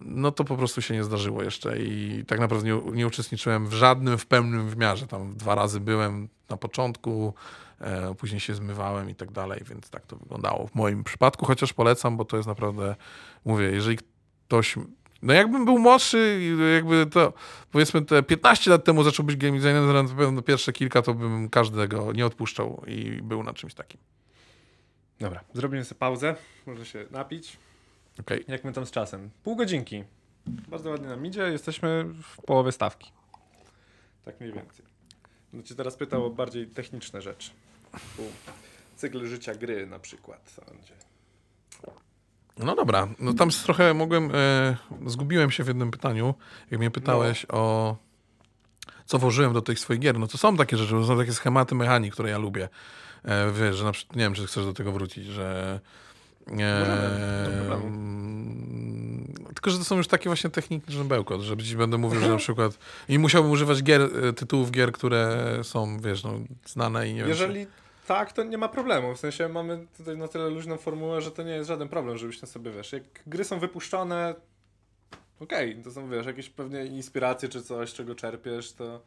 No to po prostu się nie zdarzyło jeszcze i tak naprawdę nie, nie uczestniczyłem w żadnym w pełnym wymiarze. Tam dwa razy byłem na początku, e, później się zmywałem i tak dalej, więc tak to wyglądało w moim przypadku, chociaż polecam, bo to jest naprawdę, mówię, jeżeli ktoś no jakbym był młodszy, jakby to powiedzmy te 15 lat temu zaczął być game designerem, to pewno pierwsze kilka to bym każdego nie odpuszczał i był na czymś takim. Dobra, zrobimy sobie pauzę. Może się napić. Okej. Jak my tam z czasem? Pół godzinki. Bardzo ładnie nam idzie. Jesteśmy w połowie stawki. Tak mniej więcej. Będę cię teraz pytał o bardziej techniczne rzeczy. Cykl życia gry na przykład. No dobra, no tam trochę mogłem, e, zgubiłem się w jednym pytaniu, jak mnie pytałeś o co włożyłem do tych swoich gier, no to są takie rzeczy, są takie schematy mechanik, które ja lubię. E, wiesz, że na przykład, nie wiem, czy chcesz do tego wrócić, że... Problemu. mm, tylko, że to są już takie właśnie techniczne bełkot, że ci będę mówił, że na przykład i musiałbym używać gier, e, tytułów gier, które są, wiesz, no, znane i nie wiem, Jeżeli tak, to nie ma problemu. W sensie mamy tutaj na tyle luźną formułę, że to nie jest żaden problem, żebyś sobie, wiesz, jak gry są wypuszczone, okej, to są, wiesz, jakieś pewnie inspiracje czy coś, czego czerpiesz, to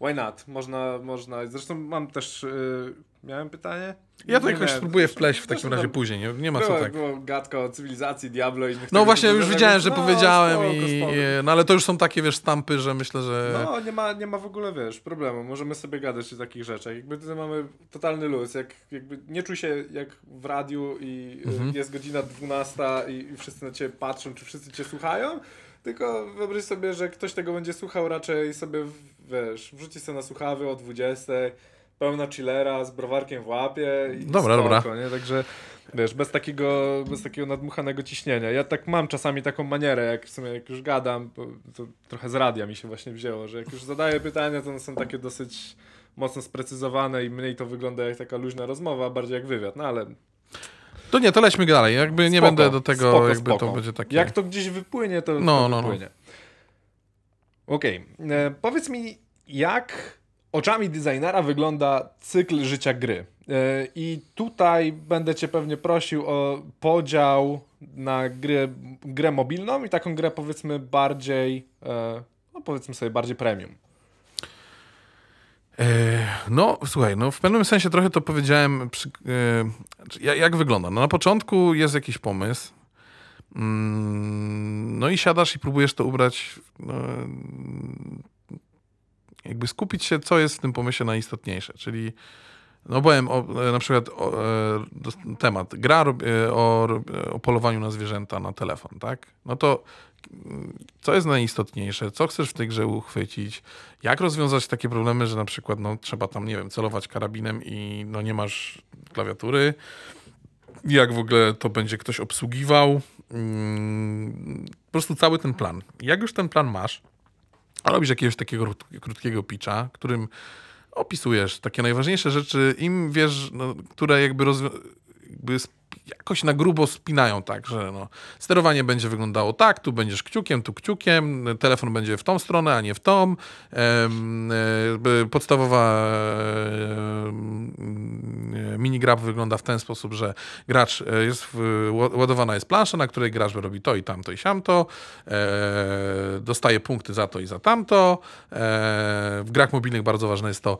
why not? Można, można. Zresztą mam też, yy, miałem pytanie? Ja to Nie jakoś miałem. spróbuję wpleść w takim razie później, nie, nie ma co tak. Było gadka o cywilizacji, Diablo i No właśnie, już widziałem, że no, powiedziałem spoko, i spoko. no ale to już są takie, wiesz, stampy, że myślę, że No, nie ma, nie ma w ogóle, wiesz, problemu. Możemy sobie gadać o takich rzeczach. Jakby tutaj mamy totalny luz. Jak, jakby nie czuj się jak w radiu i y, Mhm. jest godzina 12 i, i wszyscy na ciebie patrzą, czy wszyscy cię słuchają, tylko wyobraź sobie, że ktoś tego będzie słuchał raczej sobie, wiesz, wrzuci sobie na słuchawy o 20, pełna chillera z browarkiem w łapie i Dobra, spoko, dobra. nie? Także wiesz, bez takiego, bez takiego nadmuchanego ciśnienia. Ja tak mam czasami taką manierę, jak w sumie jak już gadam, to trochę z radia mi się właśnie wzięło, że jak już zadaję pytania, to one są takie dosyć mocno sprecyzowane i mniej to wygląda jak taka luźna rozmowa, a bardziej jak wywiad, no ale To nie, to lećmy dalej. Jakby nie Spoko, będę do tego, spoko, jakby spoko. to będzie takie. jak to gdzieś wypłynie, to, No, to no, no. wypłynie. Okej, e, powiedz mi, jak oczami designera wygląda cykl życia gry? E, I tutaj będę cię pewnie prosił o podział na grę, grę mobilną i taką grę powiedzmy bardziej, e, no powiedzmy sobie bardziej premium. E, no, słuchaj, no w pewnym sensie trochę to powiedziałem. Przy, e, jak, wygląda? No na początku jest jakiś pomysł. Mm, no i siadasz i próbujesz to ubrać. No, jakby skupić się, co jest w tym pomyśle najistotniejsze. Czyli No powiem o, e, na przykład o, temat. Gra o, o polowaniu na zwierzęta na telefon, tak? No to co jest najistotniejsze? Co chcesz w tej grze uchwycić? Jak rozwiązać takie problemy, że na przykład no, trzeba tam, nie wiem, celować karabinem i no, nie masz klawiatury? Jak w ogóle to będzie ktoś obsługiwał? Mm, Po prostu cały ten plan. Jak już ten plan masz, a robisz jakiegoś takiego krót- krótkiego pitcha, którym opisujesz takie najważniejsze rzeczy, im wiesz, no, które jakby, jakby jakoś na grubo spinają tak, że no, sterowanie będzie wyglądało tak, tu będziesz kciukiem, tu kciukiem, telefon będzie w tą stronę, a nie w tą. E, podstawowa e, minigra wygląda w ten sposób, że gracz e, jest ładowana jest plansza, na której gracz robi to i tamto i siamto, dostaje punkty za to i za tamto. W grach mobilnych bardzo ważne jest to,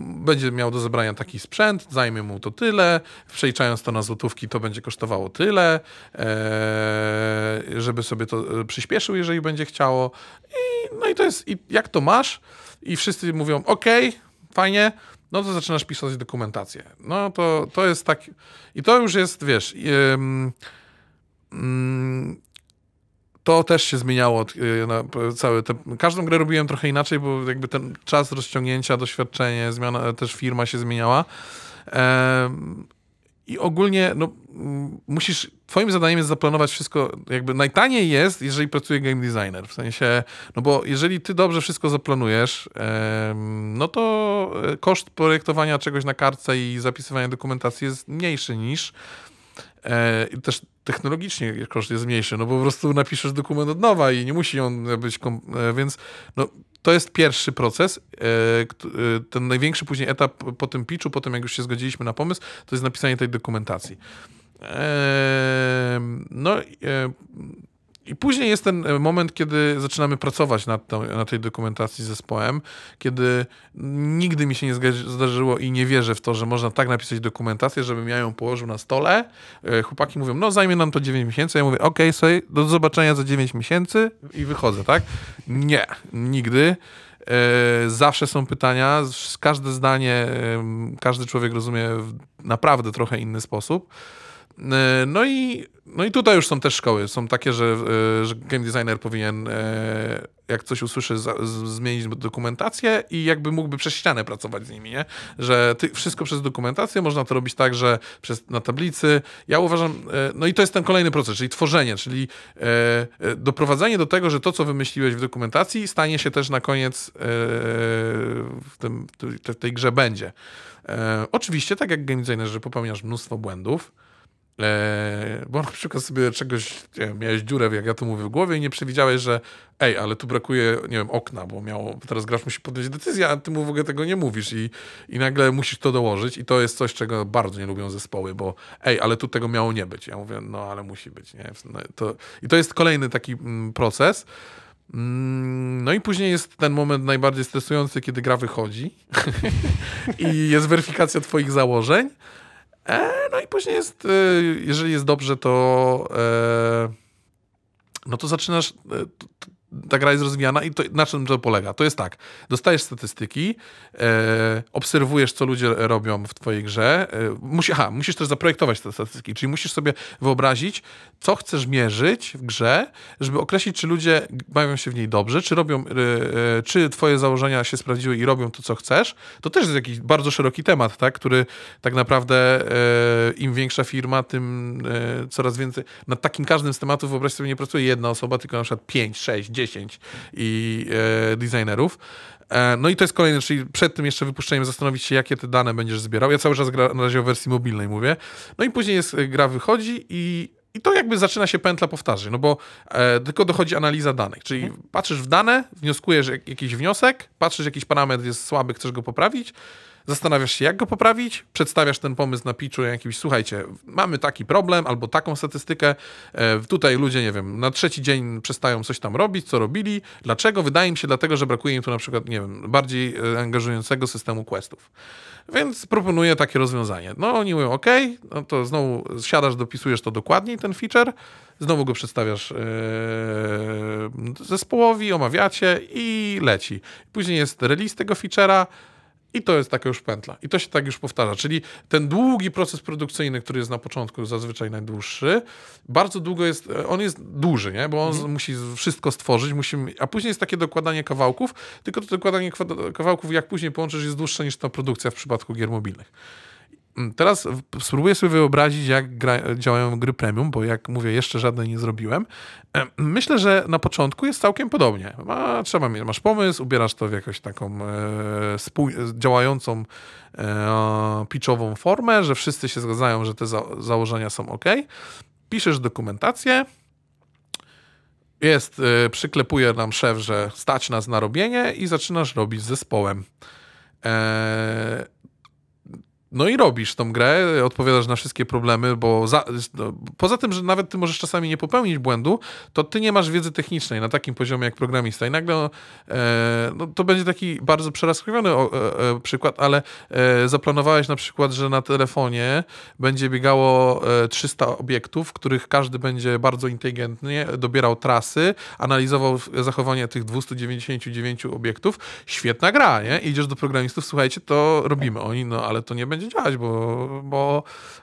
będzie miał do zebrania taki sprzęt, zajmie mu to tyle, przeliczając to na złotówki to będzie kosztowało tyle, e, żeby sobie to e, przyspieszył, jeżeli będzie chciało. I, no i to jest, i jak to masz i wszyscy mówią, ok, fajnie, no to zaczynasz pisać dokumentację. No to, to jest tak, i to już jest, wiesz, mm, to też się zmieniało y, na cały te, każdą grę robiłem trochę inaczej, bo jakby ten czas rozciągnięcia, doświadczenie, zmiana, też firma się zmieniała. Em, I ogólnie no, mm, musisz, twoim zadaniem jest zaplanować wszystko, jakby najtaniej jest, jeżeli pracuje game designer, w sensie, no bo jeżeli ty dobrze wszystko zaplanujesz, no to e, koszt projektowania czegoś na kartce i zapisywania dokumentacji jest mniejszy niż I też technologicznie koszt jest mniejszy, no bo po prostu napiszesz dokument od nowa i nie musi on być, e, więc no, to jest pierwszy proces. E, e, Ten największy później etap po tym pitchu, po tym jak już się zgodziliśmy na pomysł, to jest napisanie tej dokumentacji. E, No i, później jest ten e, moment, kiedy zaczynamy pracować nad, tą, tej dokumentacji z zespołem, kiedy nigdy mi się nie zdarzyło i nie wierzę w to, że można tak napisać dokumentację, żebym ja ją położył na stole. E, Chłopaki mówią, no zajmie nam to 9 miesięcy. Ja mówię, okej, okay, do zobaczenia za 9 miesięcy i wychodzę, tak? Nie, nigdy. E, Zawsze są pytania, każde zdanie, każdy człowiek rozumie w naprawdę trochę inny sposób. E, No i, no i tutaj już są też szkoły. Są takie, że, e, że game designer powinien, e, jak coś usłyszy, zmienić dokumentację i jakby mógłby przez ścianę pracować z nimi, nie? Że ty, wszystko przez dokumentację można to robić tak, że przez, na tablicy. Ja uważam, no i to jest ten kolejny proces, czyli tworzenie, czyli doprowadzenie do tego, że to, co wymyśliłeś w dokumentacji, stanie się też na koniec w, tym, w tej grze będzie. Oczywiście, tak jak game designer, popełniasz mnóstwo błędów, E, bo na przykład sobie czegoś, nie wiem, miałeś dziurę, jak ja to mówię, w głowie i nie przewidziałeś, że ej, ale tu brakuje, nie wiem, okna, bo miało, teraz gracz musi podjąć decyzję, a ty mu w ogóle tego nie mówisz i, i nagle musisz to dołożyć i to jest coś, czego bardzo nie lubią zespoły, bo ej, ale tu tego miało nie być. Ja mówię, no ale musi być, nie? No, to, I to jest kolejny taki mm, proces. Mm, No i później jest ten moment najbardziej stresujący, kiedy gra wychodzi i jest weryfikacja twoich założeń. E, no i później jest, e, jeżeli jest dobrze, to e, no to zaczynasz, ta gra jest rozwijana i to, na czym to polega? To jest tak, dostajesz statystyki, e, obserwujesz, co ludzie robią w twojej grze, e, musi, aha, musisz też zaprojektować te statystyki, czyli musisz sobie wyobrazić, co chcesz mierzyć w grze, żeby określić, czy ludzie bawią się w niej dobrze, czy robią, e, e, czy twoje założenia się sprawdziły i robią to, co chcesz. To też jest jakiś bardzo szeroki temat, tak, który tak naprawdę e, im większa firma, tym e, coraz więcej. Nad takim każdym z tematów, wyobraź sobie, nie pracuje jedna osoba, tylko na przykład 5, 6, 10 i e, designerów. E, No i to jest kolejne, czyli przed tym jeszcze wypuszczeniem zastanowić się, jakie te dane będziesz zbierał. Ja cały czas gra, na razie o wersji mobilnej mówię. No i później jest, e, gra wychodzi i, i to jakby zaczyna się pętla powtarzać, no bo e, tylko dochodzi analiza danych, czyli patrzysz w dane, wnioskujesz jak, jakiś wniosek, patrzysz jakiś parametr jest słaby, chcesz go poprawić, zastanawiasz się, jak go poprawić, przedstawiasz ten pomysł na pitchu jakimś, słuchajcie, mamy taki problem albo taką statystykę, e, tutaj ludzie, nie wiem, na trzeci dzień przestają coś tam robić, co robili, dlaczego? Wydaje mi się dlatego, że brakuje im tu na przykład, nie wiem, bardziej e, angażującego systemu questów. Więc proponuję takie rozwiązanie. No oni mówią, ok, no to znowu siadasz, dopisujesz to dokładniej, ten feature, znowu go przedstawiasz e, zespołowi, omawiacie i leci. Później jest release tego feature'a, I to jest taka już pętla. I to się tak już powtarza. Czyli ten długi proces produkcyjny, który jest na początku zazwyczaj najdłuższy, bardzo długo jest, on jest duży, nie? bo on z- musi wszystko stworzyć, musi, a później jest takie dokładanie kawałków, tylko to dokładanie kawałków, jak później połączysz, jest dłuższe niż ta produkcja w przypadku gier mobilnych. Mm, Teraz spróbuję sobie wyobrazić, jak gra, działają gry premium, bo jak mówię, jeszcze żadnej nie zrobiłem. Em, Myślę, że na początku jest całkiem podobnie. Trzeba mieć, masz pomysł, ubierasz to w jakąś taką e, spój, działającą e, pitchową formę, że wszyscy się zgadzają, że te za, założenia są ok. Piszesz dokumentację. Jest, e, przyklepuje nam szef, że stać nas na robienie i zaczynasz robić z zespołem. E, no i robisz tą grę, odpowiadasz na wszystkie problemy, bo za, no, poza tym, że nawet ty możesz czasami nie popełnić błędu, to ty nie masz wiedzy technicznej na takim poziomie jak programista i nagle e, no, to będzie taki bardzo przeraskowiony o, e, e, przykład, ale e, zaplanowałeś na przykład, że na telefonie będzie biegało e, 300 obiektów, w których każdy będzie bardzo inteligentnie dobierał trasy, analizował zachowanie tych 299 obiektów. Świetna gra, nie? Idziesz do programistów, słuchajcie, to robimy. Oni, no ale to nie będzie działać, bo, bo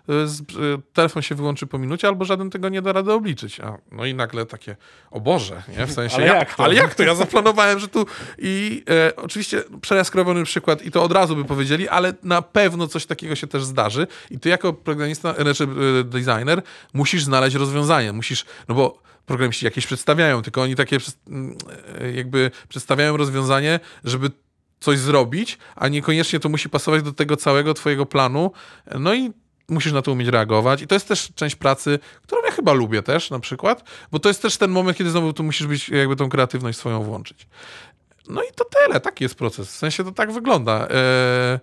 y, y, telefon się wyłączy po minucie, albo żaden tego nie da rady obliczyć. A, no i nagle takie, o Boże, nie? W sensie, Ale ja, jak to? ale jak to? Ja zaplanowałem, że tu i e, oczywiście przejaskrawiony przykład i to od razu by powiedzieli, ale na pewno coś takiego się też zdarzy i ty jako programista, e, znaczy e, designer musisz znaleźć rozwiązanie, musisz, no bo programiści jakieś przedstawiają, tylko oni takie mm, e, jakby przedstawiają rozwiązanie, żeby coś zrobić, a niekoniecznie to musi pasować do tego całego twojego planu. No i musisz na to umieć reagować. I to jest też część pracy, którą ja chyba lubię też na przykład, bo to jest też ten moment, kiedy znowu tu musisz być jakby tą kreatywność swoją włączyć. No i to tyle, taki jest proces. W sensie to tak wygląda. E,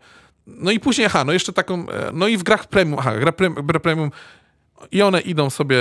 No i później, aha, no jeszcze taką, e, no i w grach premium, aha, gra prem- gra premium i one idą sobie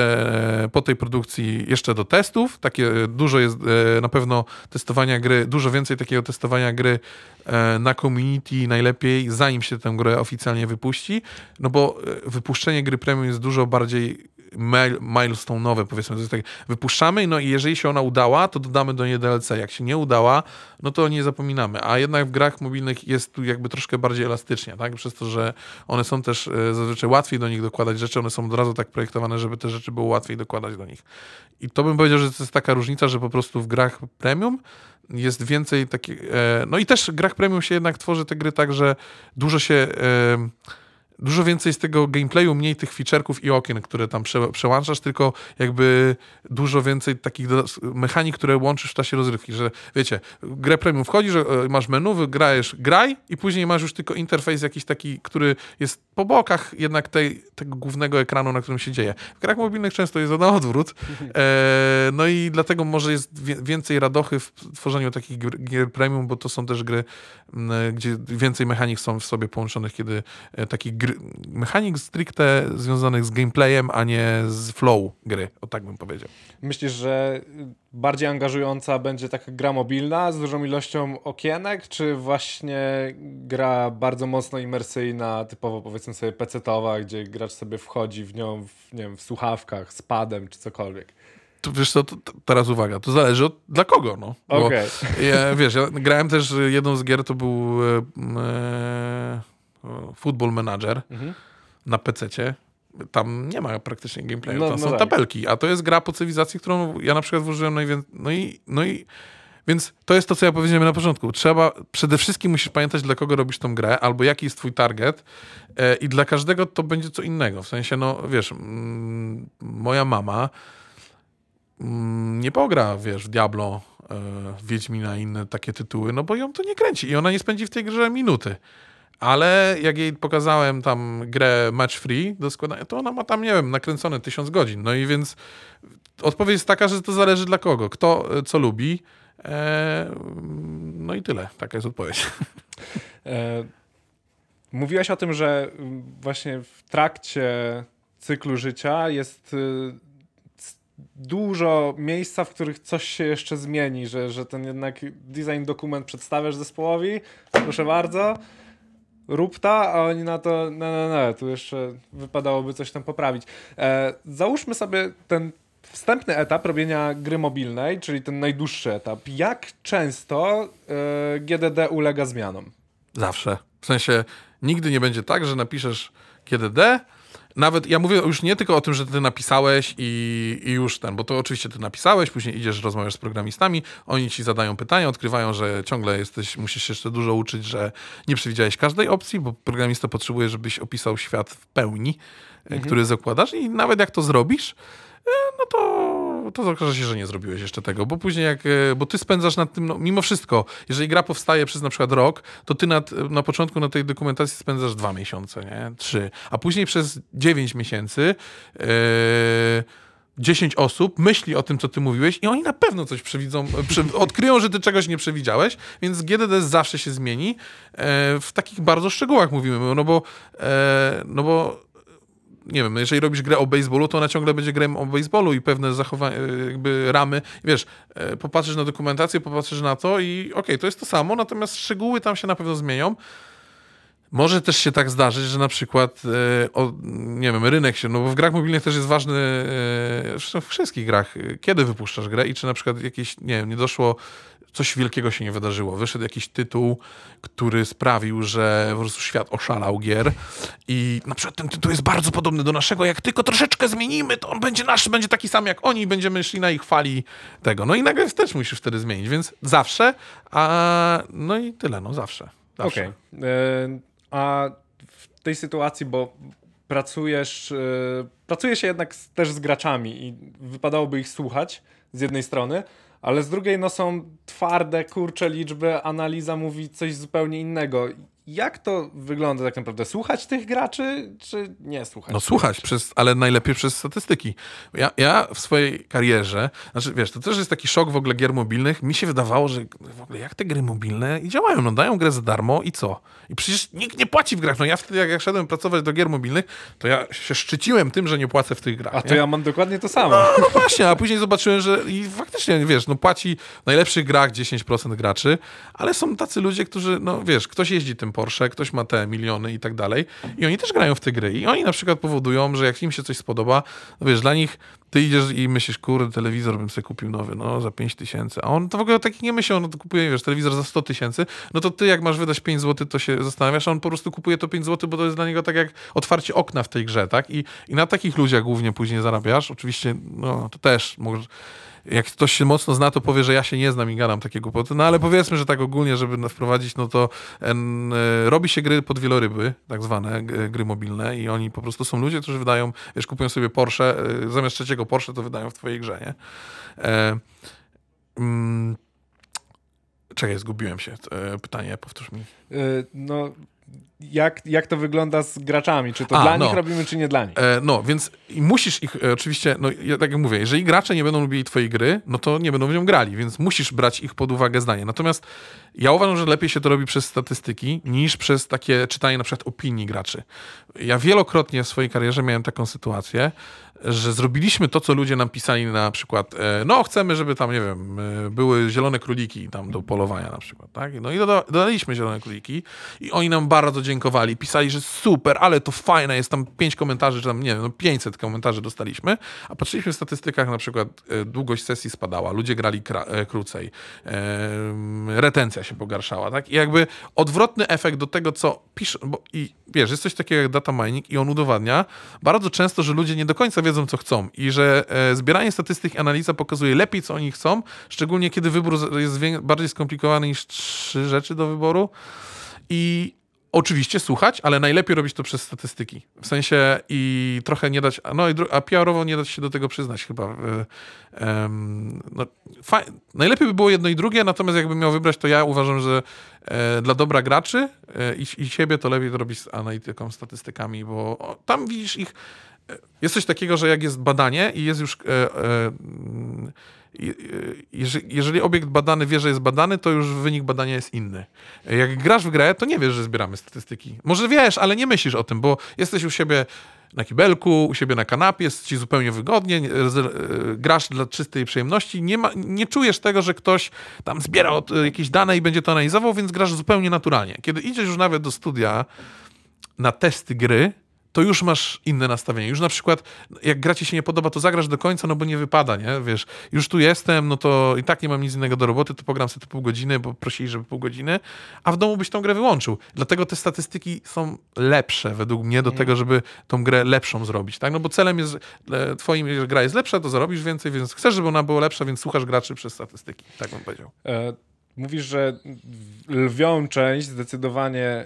e, po tej produkcji jeszcze do testów. Takie dużo jest e, na pewno testowania gry, dużo więcej takiego testowania gry e, na community najlepiej, zanim się tę grę oficjalnie wypuści. No bo wypuszczenie gry premium jest dużo bardziej mil- milestone'owe, powiedzmy. To jest tak, wypuszczamy, no i jeżeli się ona udała, to dodamy do niej DLC. Jak się nie udała, no to nie zapominamy. A jednak w grach mobilnych jest tu jakby troszkę bardziej elastycznie, tak? Przez to, że one są też e, zazwyczaj łatwiej do nich dokładać rzeczy, one są od razu tak projektowane, żeby te rzeczy było łatwiej dokładać do nich. I to bym powiedział, że to jest taka różnica, że po prostu w grach premium jest więcej takich. E, no i też w grach premium się jednak tworzy te gry tak, że dużo się. E, Dużo więcej z tego gameplayu, mniej tych featureków i okien, które tam prze, przełączasz, tylko jakby dużo więcej takich mechanik, które łączysz w czasie rozrywki, że wiecie, grę premium wchodzisz, e, masz menu, wygrajesz graj i później masz już tylko interfejs jakiś taki, który jest po bokach jednak tej, tego głównego ekranu, na którym się dzieje. W grach mobilnych często jest na odwrót, e, no i dlatego może jest więcej radochy w tworzeniu takich gier, premium, bo to są też gry, m, gdzie więcej mechanik są w sobie połączonych, kiedy e, takich gry, mechanik stricte związanych z gameplayem, a nie z flow gry, o tak bym powiedział. Myślisz, że bardziej angażująca będzie taka gra mobilna z dużą ilością okienek, czy właśnie gra bardzo mocno imersyjna, typowo powiedzmy sobie pecetowa, gdzie gracz sobie wchodzi w nią w, nie wiem, w słuchawkach, z padem czy cokolwiek? To, wiesz co, to, to, teraz uwaga, to zależy od dla kogo, no. Okej. Ja, wiesz, ja grałem też, jedną z gier to był e, e, Football Manager Mhm. na PC-cie. Tam nie ma praktycznie gameplayu, No, tam no są tak. tabelki, a to jest gra po cywilizacji, którą ja na przykład włożyłem najwięcej. No i, no i więc to jest to, co ja powiedziałem na początku. Trzeba, przede wszystkim musisz pamiętać, dla kogo robisz tą grę, albo jaki jest twój target e, i dla każdego to będzie co innego. W sensie, no wiesz, mm, moja mama mm, nie pogra, wiesz, w Diablo, e, Wiedźmina i inne takie tytuły, no bo ją to nie kręci i ona nie spędzi w tej grze minuty. Ale jak jej pokazałem tam grę match free do składania, to ona ma tam, nie wiem, nakręcone tysiąc godzin. No i więc odpowiedź jest taka, że to zależy dla kogo. Kto e, co lubi. E, no i tyle. Taka jest odpowiedź. E, Mówiłeś o tym, że mm, właśnie w trakcie cyklu życia jest y, dużo miejsca, w których coś się jeszcze zmieni, że, że ten jednak design dokument przedstawiasz zespołowi, proszę bardzo, rób ta, a oni na to, no, no, no, tu jeszcze wypadałoby coś tam poprawić. E, załóżmy sobie ten wstępny etap robienia gry mobilnej, czyli ten najdłuższy etap. Jak często e, GDD ulega zmianom? Zawsze. W sensie nigdy nie będzie tak, że napiszesz GDD, nawet ja mówię już nie tylko o tym, że ty napisałeś i, i już ten, bo to oczywiście ty napisałeś, później idziesz, rozmawiasz z programistami, oni ci zadają pytania, odkrywają, że ciągle jesteś, musisz się jeszcze dużo uczyć, że nie przewidziałeś każdej opcji, bo programista potrzebuje, żebyś opisał świat w pełni, e, który zakładasz i nawet jak to zrobisz, e, no to, to okaże się, że nie zrobiłeś jeszcze tego, bo później jak, e, bo ty spędzasz nad tym, no, mimo wszystko, jeżeli gra powstaje przez na przykład rok, to ty nad, na początku na tej dokumentacji spędzasz dwa miesiące, nie? Trzy, a później przez dziewięć miesięcy yy, 10 osób myśli o tym, co ty mówiłeś i oni na pewno coś przewidzą, prze, odkryją, że ty czegoś nie przewidziałeś, więc GDD zawsze się zmieni. E, w takich bardzo szczegółach mówimy, no bo, e, no bo nie wiem, jeżeli robisz grę o baseballu, to ona ciągle będzie grą o baseballu i pewne zachowania, jakby ramy, wiesz, e, popatrzysz na dokumentację, popatrzysz na to i okej, to jest to samo, natomiast szczegóły tam się na pewno zmienią. Może też się tak zdarzyć, że na przykład, e, o, nie wiem, rynek się, no bo w grach mobilnych też jest ważny, zresztą w wszystkich grach, kiedy wypuszczasz grę i czy na przykład jakieś, nie wiem, nie doszło, coś wielkiego się nie wydarzyło. Wyszedł jakiś tytuł, który sprawił, że po prostu świat oszalał gier i na przykład ten tytuł jest bardzo podobny do naszego, jak tylko troszeczkę zmienimy, to on będzie nasz, będzie taki sam jak oni i będziemy szli na ich fali tego. No i nagle też musisz wtedy zmienić, więc zawsze, a no i tyle, no zawsze. zawsze. Okej. E, A w tej sytuacji, bo pracujesz, e, pracuje się jednak też z graczami i wypadałoby ich słuchać z jednej strony, ale z drugiej no są twarde, kurcze liczby, analiza mówi coś zupełnie innego. Jak to wygląda tak naprawdę? Słuchać tych graczy, czy nie słuchać? No słuchać, przez, ale najlepiej przez statystyki. Ja, ja w swojej karierze, znaczy wiesz, to też jest taki szok w ogóle gier mobilnych. Mi się wydawało, że w ogóle jak te gry mobilne działają, no dają grę za darmo i co? I przecież nikt nie płaci w grach. No ja wtedy jak, jak szedłem pracować do gier mobilnych, to ja się szczyciłem tym, że nie płacę w tych grach. A nie? to ja mam dokładnie to samo. No, no właśnie, a później zobaczyłem, że i faktycznie, wiesz, no płaci w najlepszych grach 10% graczy, ale są tacy ludzie, którzy, no wiesz, ktoś jeździ tym Porsche, ktoś ma te miliony i tak dalej. I oni też grają w te gry. I oni na przykład powodują, że jak im się coś spodoba, no wiesz, dla nich ty idziesz i myślisz, kurde, telewizor bym sobie kupił nowy, no za 5 tysięcy, a on to w ogóle taki nie myśli, on kupuje, wiesz, telewizor za 100 tysięcy, no to ty jak masz wydać 5 zł, to się zastanawiasz, a on po prostu kupuje to 5 zł, bo to jest dla niego tak jak otwarcie okna w tej grze, tak? I, i na takich ludziach głównie później zarabiasz, oczywiście, no to też może jak ktoś się mocno zna, to powie, że ja się nie znam i gadam takie głupoty. No ale powiedzmy, że tak ogólnie, żeby wprowadzić, no to en, e, robi się gry pod wieloryby, tak zwane g- gry mobilne i oni po prostu są ludzie, którzy wydają, wiesz, kupują sobie Porsche, e, zamiast trzeciego Porsche to wydają w twojej grze, nie? E, mm, czekaj, zgubiłem się. E, pytanie, powtórz mi. No, jak, jak to wygląda z graczami? Czy to A, dla no. nich robimy, czy nie dla nich? E, no, więc musisz ich e, oczywiście, no ja tak jak mówię, jeżeli gracze nie będą lubili twojej gry, no to nie będą w nią grali, więc musisz brać ich pod uwagę zdanie. Natomiast ja uważam, że lepiej się to robi przez statystyki niż przez takie czytanie na przykład opinii graczy. Ja wielokrotnie w swojej karierze miałem taką sytuację, że zrobiliśmy to, co ludzie nam pisali na przykład, e, no chcemy, żeby tam, nie wiem, e, były zielone króliki tam do polowania na przykład, tak? No i doda- dodaliśmy zielone króliki i oni nam bardzo dziękowali, pisali, że super, ale to fajne, jest tam pięć komentarzy, czy tam, nie wiem, no 500 komentarzy dostaliśmy, a patrzyliśmy w statystykach, na przykład e, długość sesji spadała, ludzie grali e, krócej, e, retencja się pogarszała, tak? I jakby odwrotny efekt do tego, co pisze, bo i wiesz, jest coś takiego jak data mining i on udowadnia bardzo często, że ludzie nie do końca wiedzą, co chcą i że zbieranie statystyk i analiza pokazuje lepiej, co oni chcą, szczególnie kiedy wybór jest bardziej skomplikowany niż trzy rzeczy do wyboru i oczywiście słuchać, ale najlepiej robić to przez statystyki. W sensie i trochę nie dać, no i a PR-owo nie dać się do tego przyznać chyba. No, najlepiej by było jedno i drugie, natomiast jakbym miał wybrać, to ja uważam, że e, dla dobra graczy e, i, siebie to lepiej to robić z analityką, statystykami, bo o, tam widzisz ich e, jest coś takiego, że jak jest badanie i jest już. Jeżeli, jeżeli obiekt badany wie, że jest badany, to już wynik badania jest inny. Jak grasz w grę, to nie wiesz, że zbieramy statystyki. Może wiesz, ale nie myślisz o tym, bo jesteś u siebie na kibelku, u siebie na kanapie, jest ci zupełnie wygodnie, e, grasz dla czystej przyjemności, nie, ma, nie czujesz tego, że ktoś tam zbiera e, jakieś dane i będzie to analizował, więc grasz zupełnie naturalnie. Kiedy idziesz już nawet do studia na testy gry, to już masz inne nastawienie. Już na przykład, jak gra ci się nie podoba, to zagrasz do końca, no bo nie wypada, nie? Wiesz, już tu jestem, no to i tak nie mam nic innego do roboty, to pogram sobie pół godziny, bo prosili, żeby pół godziny, a w domu byś tą grę wyłączył. Dlatego te statystyki są lepsze według mnie do tego, żeby tą grę lepszą zrobić, tak? No bo celem jest, e, twoim, jeżeli gra jest lepsza, to zarobisz więcej, więc chcesz, żeby ona była lepsza, więc słuchasz graczy przez statystyki, tak bym powiedział. E, Mówisz, że lwią część zdecydowanie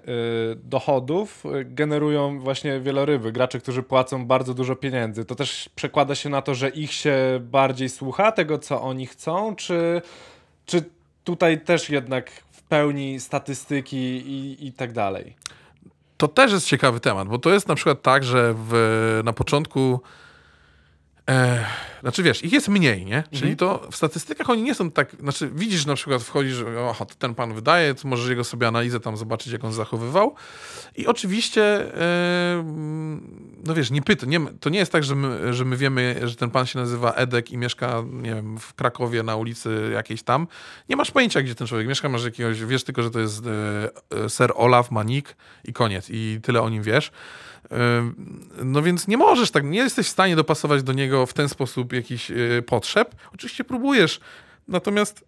y, dochodów y, generują właśnie wieloryby, gracze, którzy płacą bardzo dużo pieniędzy. To też przekłada się na to, że ich się bardziej słucha tego, co oni chcą, czy, czy tutaj też jednak w pełni statystyki i, i tak dalej? To też jest ciekawy temat, bo to jest na przykład tak, że w, na początku. E, znaczy wiesz, ich jest mniej, nie? Czyli to w statystykach oni nie są tak. Znaczy, widzisz na przykład, wchodzisz, że aha, to ten pan wydaje, to możesz jego sobie analizę tam zobaczyć, jak on zachowywał. I oczywiście, e, no wiesz, nie pyta, nie, to nie jest tak, że my, że my wiemy, że ten pan się nazywa Edek i mieszka, nie wiem, w Krakowie na ulicy jakiejś tam. Nie masz pojęcia, gdzie ten człowiek mieszka, masz jakiegoś, wiesz tylko, że to jest e, e, Sir Olaf Manik i koniec. I tyle o nim wiesz. No więc nie możesz tak, nie jesteś w stanie dopasować do niego w ten sposób jakichś y, potrzeb. Oczywiście próbujesz, natomiast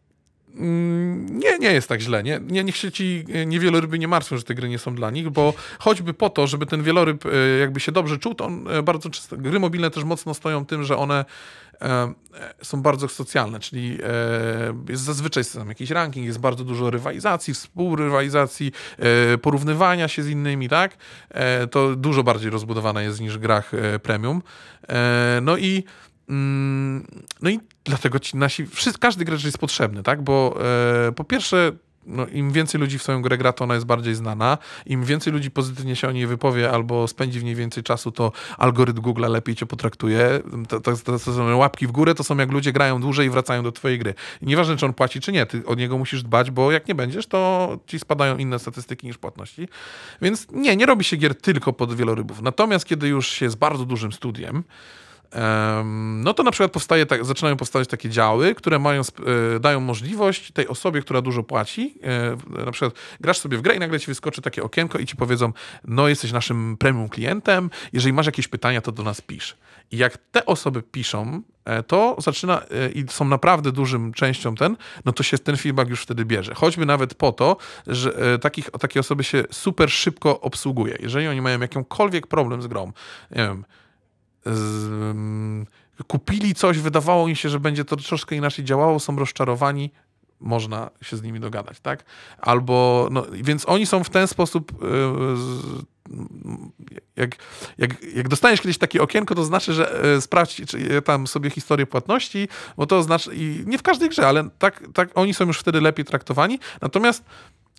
nie, nie jest tak źle. Nie, nie, niech się ci nie wieloryby nie martwią, że te gry nie są dla nich, bo choćby po to, żeby ten wieloryb y, jakby się dobrze czuł, to on y, bardzo często, gry mobilne też mocno stoją tym, że one e, są bardzo socjalne, czyli e, jest zazwyczaj tam jakiś ranking, jest bardzo dużo rywalizacji, współrywalizacji, e, porównywania się z innymi, tak? E, to dużo bardziej rozbudowane jest niż w grach e, premium. E, no i mm, no i dlatego ci nasi, wszyscy, każdy gracz jest potrzebny, tak? Bo e, po pierwsze no, im więcej ludzi w swoją grę gra, to ona jest bardziej znana. Im więcej ludzi pozytywnie się o niej wypowie albo spędzi w niej więcej czasu, to algorytm Google lepiej cię potraktuje. To, to, to, są łapki w górę, to są jak ludzie grają dłużej i wracają do twojej gry. I nieważne, czy on płaci, czy nie, ty od niego musisz dbać, bo jak nie będziesz, to ci spadają inne statystyki niż płatności. Więc nie, nie robi się gier tylko pod wielorybów. Natomiast kiedy już się jest bardzo dużym studiem, Em, no to na przykład powstaje, tak, zaczynają powstawać takie działy, które mają, e, dają możliwość tej osobie, która dużo płaci, e, na przykład grasz sobie w grę i nagle ci wyskoczy takie okienko i ci powiedzą, no jesteś naszym premium klientem, jeżeli masz jakieś pytania, to do nas pisz. I jak te osoby piszą, e, to zaczyna i są naprawdę dużym częścią ten, no to się ten feedback już wtedy bierze. Choćby nawet po to, że takich, takie osoby się super szybko obsługuje. Jeżeli oni mają jakąkolwiek problem z grą, nie wiem, kupili coś, wydawało im się, że będzie to troszkę inaczej działało, są rozczarowani, można się z nimi dogadać, tak? Albo, no, więc oni są w ten sposób, z, jak, jak, jak dostaniesz kiedyś takie okienko, to znaczy, że yy, sprawdź czy, tam sobie historię płatności, bo to znaczy, i nie w każdej grze, ale tak, tak oni są już wtedy lepiej traktowani, natomiast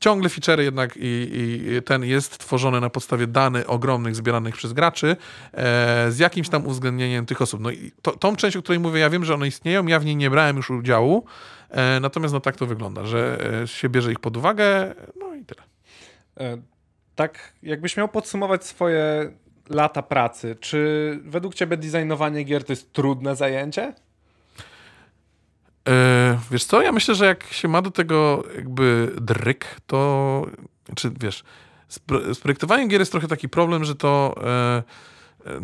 ciągle feature jednak i, i ten jest tworzony na podstawie danych ogromnych zbieranych przez graczy e, z jakimś tam uwzględnieniem tych osób. No i to, tą część, o której mówię, ja wiem, że one istnieją, ja w niej nie brałem już udziału, e, natomiast no tak to wygląda, że e, się bierze ich pod uwagę, no i tyle. E, tak, jakbyś miał podsumować swoje lata pracy, czy według ciebie designowanie gier to jest trudne zajęcie? E, wiesz co, ja myślę, że jak się ma do tego jakby dryk, to czy wiesz, z, pro, z projektowaniem gier jest trochę taki problem, że to e, e,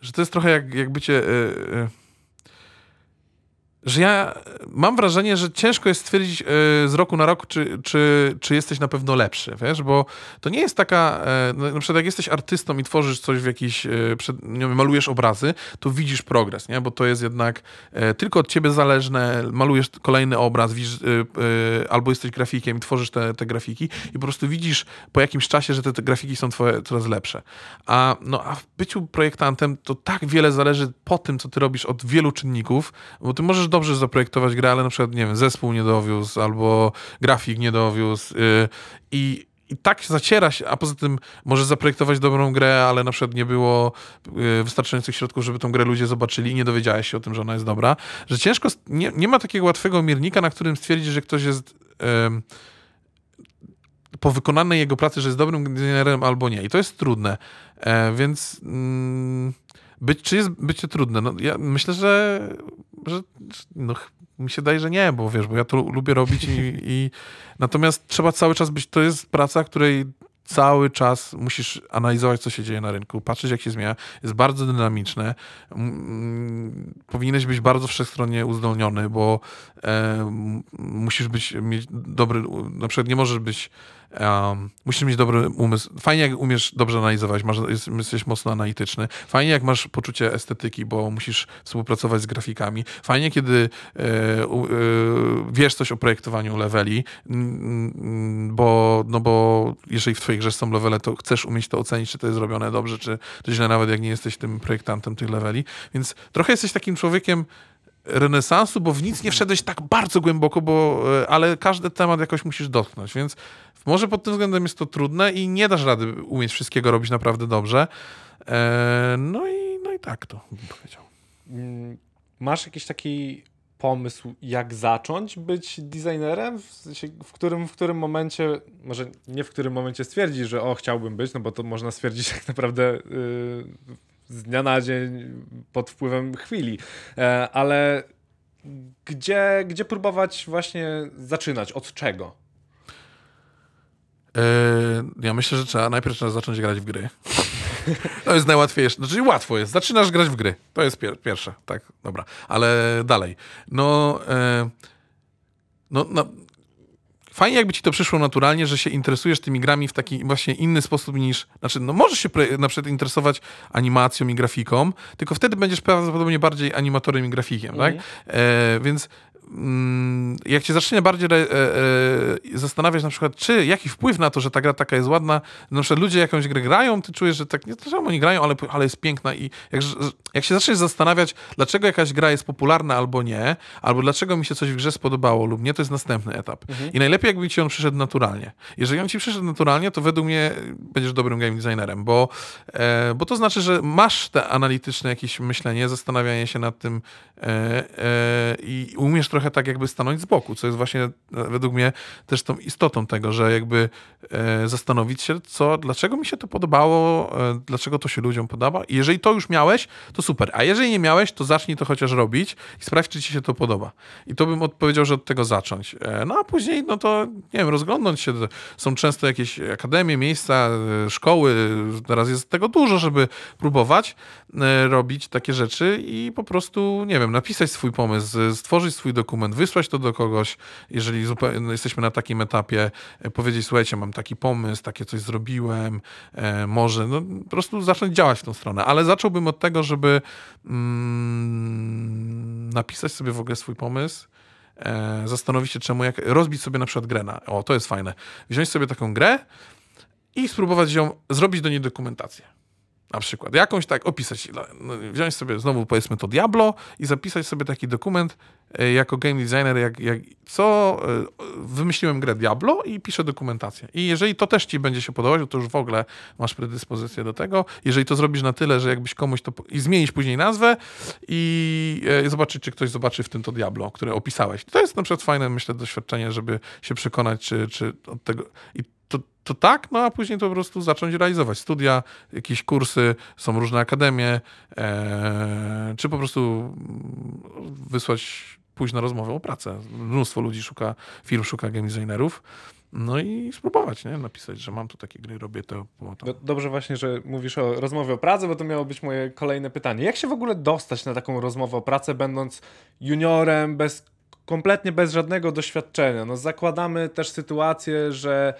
że to jest trochę jak, jak bycie że ja mam wrażenie, że ciężko jest stwierdzić e, z roku na rok, czy, czy, czy jesteś na pewno lepszy, wiesz, bo to nie jest taka, e, no, na przykład jak jesteś artystą i tworzysz coś w jakiś, e, nie wiem, malujesz obrazy, to widzisz progres, nie, bo to jest jednak tylko od ciebie zależne, malujesz kolejny obraz, widzisz, albo jesteś grafikiem i tworzysz te, te grafiki i po prostu widzisz po jakimś czasie, że te, te grafiki są twoje coraz lepsze. A, no, a w byciu projektantem to tak wiele zależy po tym, co ty robisz od wielu czynników, bo ty możesz dobrze zaprojektować grę, ale na przykład, nie wiem, zespół nie dowiózł, albo grafik nie dowiózł yy, i i tak zaciera się, a poza tym może zaprojektować dobrą grę, ale na przykład nie było yy, wystarczających środków, żeby tą grę ludzie zobaczyli i nie dowiedziałeś się o tym, że ona jest dobra, że ciężko, nie, nie ma takiego łatwego miernika, na którym stwierdzić, że ktoś jest yy, po wykonanej jego pracy, że jest dobrym designerem albo nie. I to jest trudne. E, więc mm, być, czy jest bycie trudne? No, ja myślę, że, że no, mi się daje, że nie, bo wiesz, bo ja to lubię robić i, i natomiast trzeba cały czas być, to jest praca, której cały czas musisz analizować, co się dzieje na rynku, patrzeć, jak się zmienia. Jest bardzo dynamiczne. Powinieneś być bardzo wszechstronnie uzdolniony, bo e, musisz być, mieć dobry, na przykład nie możesz być Um, musisz mieć dobry umysł. Fajnie, jak umiesz dobrze analizować, masz, jest, jesteś mocno analityczny. Fajnie, jak masz poczucie estetyki, bo musisz współpracować z grafikami. Fajnie, kiedy e, e, wiesz coś o projektowaniu leveli, bo, no bo jeżeli w twojej grze są levele, to chcesz umieć to ocenić, czy to jest zrobione dobrze, czy to źle, nawet jak nie jesteś tym projektantem tych leveli. Więc trochę jesteś takim człowiekiem, renesansu, bo w nic nie wszedłeś tak bardzo głęboko, bo, e, ale każdy temat jakoś musisz dotknąć, więc może pod tym względem jest to trudne i nie dasz rady umieć wszystkiego robić naprawdę dobrze. E, no, i, no i tak to bym powiedział. Mm, Masz jakiś taki pomysł, jak zacząć być designerem? W, sensie, w, którym, w którym momencie, może nie w którym momencie stwierdzisz, że o, chciałbym być, no bo to można stwierdzić tak naprawdę yy, z dnia na dzień pod wpływem chwili, e, ale gdzie, gdzie próbować właśnie zaczynać? Od czego? E, ja myślę, że trzeba, najpierw trzeba zacząć grać w gry. To jest najłatwiejsze. Znaczy łatwo jest. Zaczynasz grać w gry. To jest pier pierwsze. Tak, dobra. Ale dalej. No, e, no, no, fajnie jakby ci to przyszło naturalnie, że się interesujesz tymi grami w taki właśnie inny sposób niż, znaczy, no możesz się na przykład interesować animacją i grafiką, tylko wtedy będziesz prawdopodobnie bardziej animatorem i grafikiem, tak? E, więc jak cię zacznie bardziej re, e, e, zastanawiać na przykład, czy jaki wpływ na to, że ta gra taka jest ładna, na przykład ludzie jakąś grę grają, ty czujesz, że tak, nie to, że oni grają, ale, ale jest piękna i jak, jak się zaczniesz zastanawiać, dlaczego jakaś gra jest popularna albo nie, albo dlaczego mi się coś w grze spodobało lub nie, to jest następny etap. I najlepiej jakby ci on przyszedł naturalnie. Jeżeli on ci przyszedł naturalnie, to według mnie będziesz dobrym game designerem, bo, e, bo to znaczy, że masz te analityczne jakieś myślenie, zastanawianie się nad tym e, e, i umiesz trochę tak jakby stanąć z boku, co jest właśnie e, według mnie też tą istotą tego, że jakby e, zastanowić się, co, dlaczego mi się to podobało, e, dlaczego to się ludziom podoba. I jeżeli to już miałeś, to super. A jeżeli nie miałeś, to zacznij to chociaż robić i sprawdź, czy ci się to podoba. I to bym odpowiedział, że od tego zacząć. No a później, no to nie wiem, rozglądnąć się. Są często jakieś akademie, miejsca, szkoły. Teraz jest tego dużo, żeby próbować robić takie rzeczy i po prostu, nie wiem, napisać swój pomysł, stworzyć swój dokument, wysłać to do kogoś, jeżeli no, jesteśmy na takim etapie, e, powiedzieć, słuchajcie, mam taki pomysł, takie coś zrobiłem, e, może, no po prostu zacząć działać w tą stronę. Ale zacząłbym od tego, żeby mm, napisać sobie w ogóle swój pomysł, e, zastanowić się czemu, jak rozbić sobie na przykład grę na, o to jest fajne, wziąć sobie taką grę i spróbować ją, zrobić do niej dokumentację. Na przykład jakąś tak opisać, no, wziąć sobie znowu powiedzmy to Diablo i zapisać sobie taki dokument e, jako game designer, jak, jak co e, wymyśliłem grę Diablo i piszę dokumentację. I jeżeli to też ci będzie się podobać, to już w ogóle masz predyspozycję do tego. Jeżeli to zrobisz na tyle, że jakbyś komuś to i zmienisz później nazwę i e, zobaczyć, czy ktoś zobaczy w tym to Diablo, które opisałeś. To jest na przykład fajne, myślę, doświadczenie, żeby się przekonać, czy, czy od tego i to, tak, no a później to po prostu zacząć realizować. Studia, jakieś kursy, są różne akademie, e, czy po prostu mm, wysłać, pójść na rozmowę o pracę. Mnóstwo ludzi szuka, firm szuka game designerów. No i spróbować, nie? Napisać, że mam tu takie gry, robię to. To. Do, dobrze właśnie, że mówisz o rozmowie o pracy, bo to miało być moje kolejne pytanie. Jak się w ogóle dostać na taką rozmowę o pracę, będąc juniorem, bez, kompletnie bez żadnego doświadczenia? No zakładamy też sytuację, że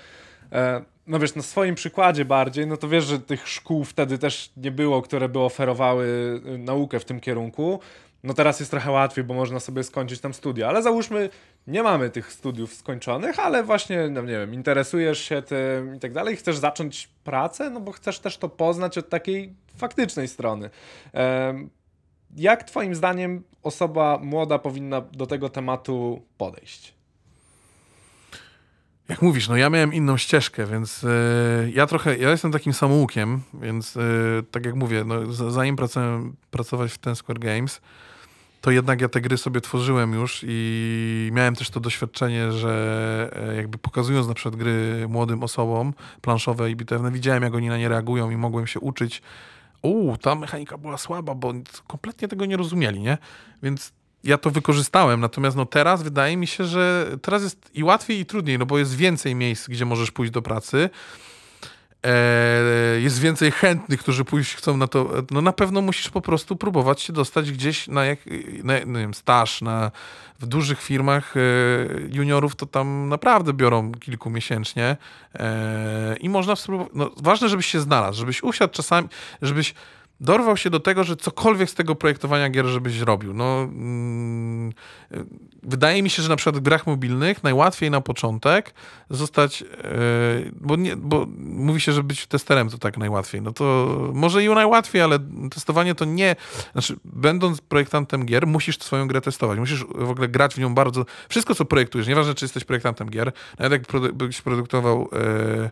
no wiesz, na swoim przykładzie bardziej, no to wiesz, że tych szkół wtedy też nie było, które by oferowały y, naukę w tym kierunku. No teraz jest trochę łatwiej, bo można sobie skończyć tam studia, ale załóżmy, nie mamy tych studiów skończonych, ale właśnie, no nie wiem, interesujesz się tym i tak dalej, chcesz zacząć pracę, no bo chcesz też to poznać od takiej faktycznej strony. Em, Jak twoim zdaniem osoba młoda powinna do tego tematu podejść? Jak mówisz, no ja miałem inną ścieżkę, więc e, ja trochę, ja jestem takim samoukiem, więc e, tak jak mówię, no, zanim pracowałem, pracować w Ten Square Games, to jednak ja te gry sobie tworzyłem już i miałem też to doświadczenie, że e, jakby pokazując na przykład gry młodym osobom, planszowe i bitewne, widziałem jak oni na nie reagują i mogłem się uczyć, u, ta mechanika była słaba, bo kompletnie tego nie rozumieli, nie? Więc ja to wykorzystałem, natomiast no teraz wydaje mi się, że teraz jest i łatwiej i trudniej, no bo jest więcej miejsc, gdzie możesz pójść do pracy. e, jest więcej chętnych, którzy pójść chcą na to, no na pewno musisz po prostu próbować się dostać gdzieś na, jak, na nie wiem, staż, na, w dużych firmach e, juniorów to tam naprawdę biorą kilku miesięcznie e, i można spróbować, no ważne, żebyś się znalazł, żebyś usiadł czasami, żebyś dorwał się do tego, że cokolwiek z tego projektowania gier, żebyś robił. No, mm, wydaje mi się, że na przykład w grach mobilnych najłatwiej na początek zostać, e, bo, nie, bo mówi się, że być testerem to tak najłatwiej. No to może i najłatwiej, ale testowanie to nie, znaczy będąc projektantem gier, musisz swoją grę testować. Musisz w ogóle grać w nią bardzo, wszystko co projektujesz, nieważne czy jesteś projektantem gier, nawet jak produ- byś produktował e,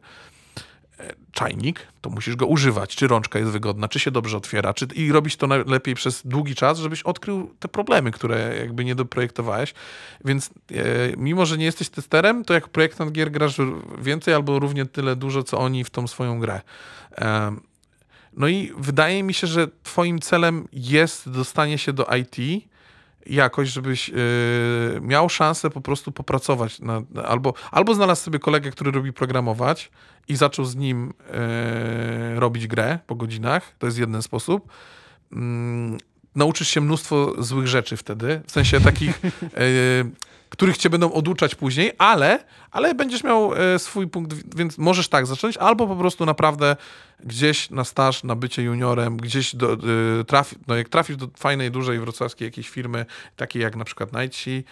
czajnik, to musisz go używać, czy rączka jest wygodna, czy się dobrze otwiera, czy, i robić to najlepiej przez długi czas, żebyś odkrył te problemy, które jakby nie doprojektowałeś. Więc e, mimo, że nie jesteś testerem, to jak projektant gier grasz więcej albo równie tyle dużo, co oni w tą swoją grę. E, no i wydaje mi się, że twoim celem jest dostanie się do IT, jakoś, żebyś yy, miał szansę po prostu popracować. Na, albo, albo znalazł sobie kolegę, który lubi programować i zaczął z nim yy, robić grę po godzinach. To jest jeden sposób. Yy, nauczysz się mnóstwo złych rzeczy wtedy, w sensie takich, yy, których cię będą oduczać później, ale, ale będziesz miał yy, swój punkt, więc możesz tak zacząć, albo po prostu naprawdę gdzieś na staż, na bycie juniorem, gdzieś do, y, trafi, no jak trafisz do fajnej, dużej wrocławskiej jakiejś firmy, takiej jak na przykład y,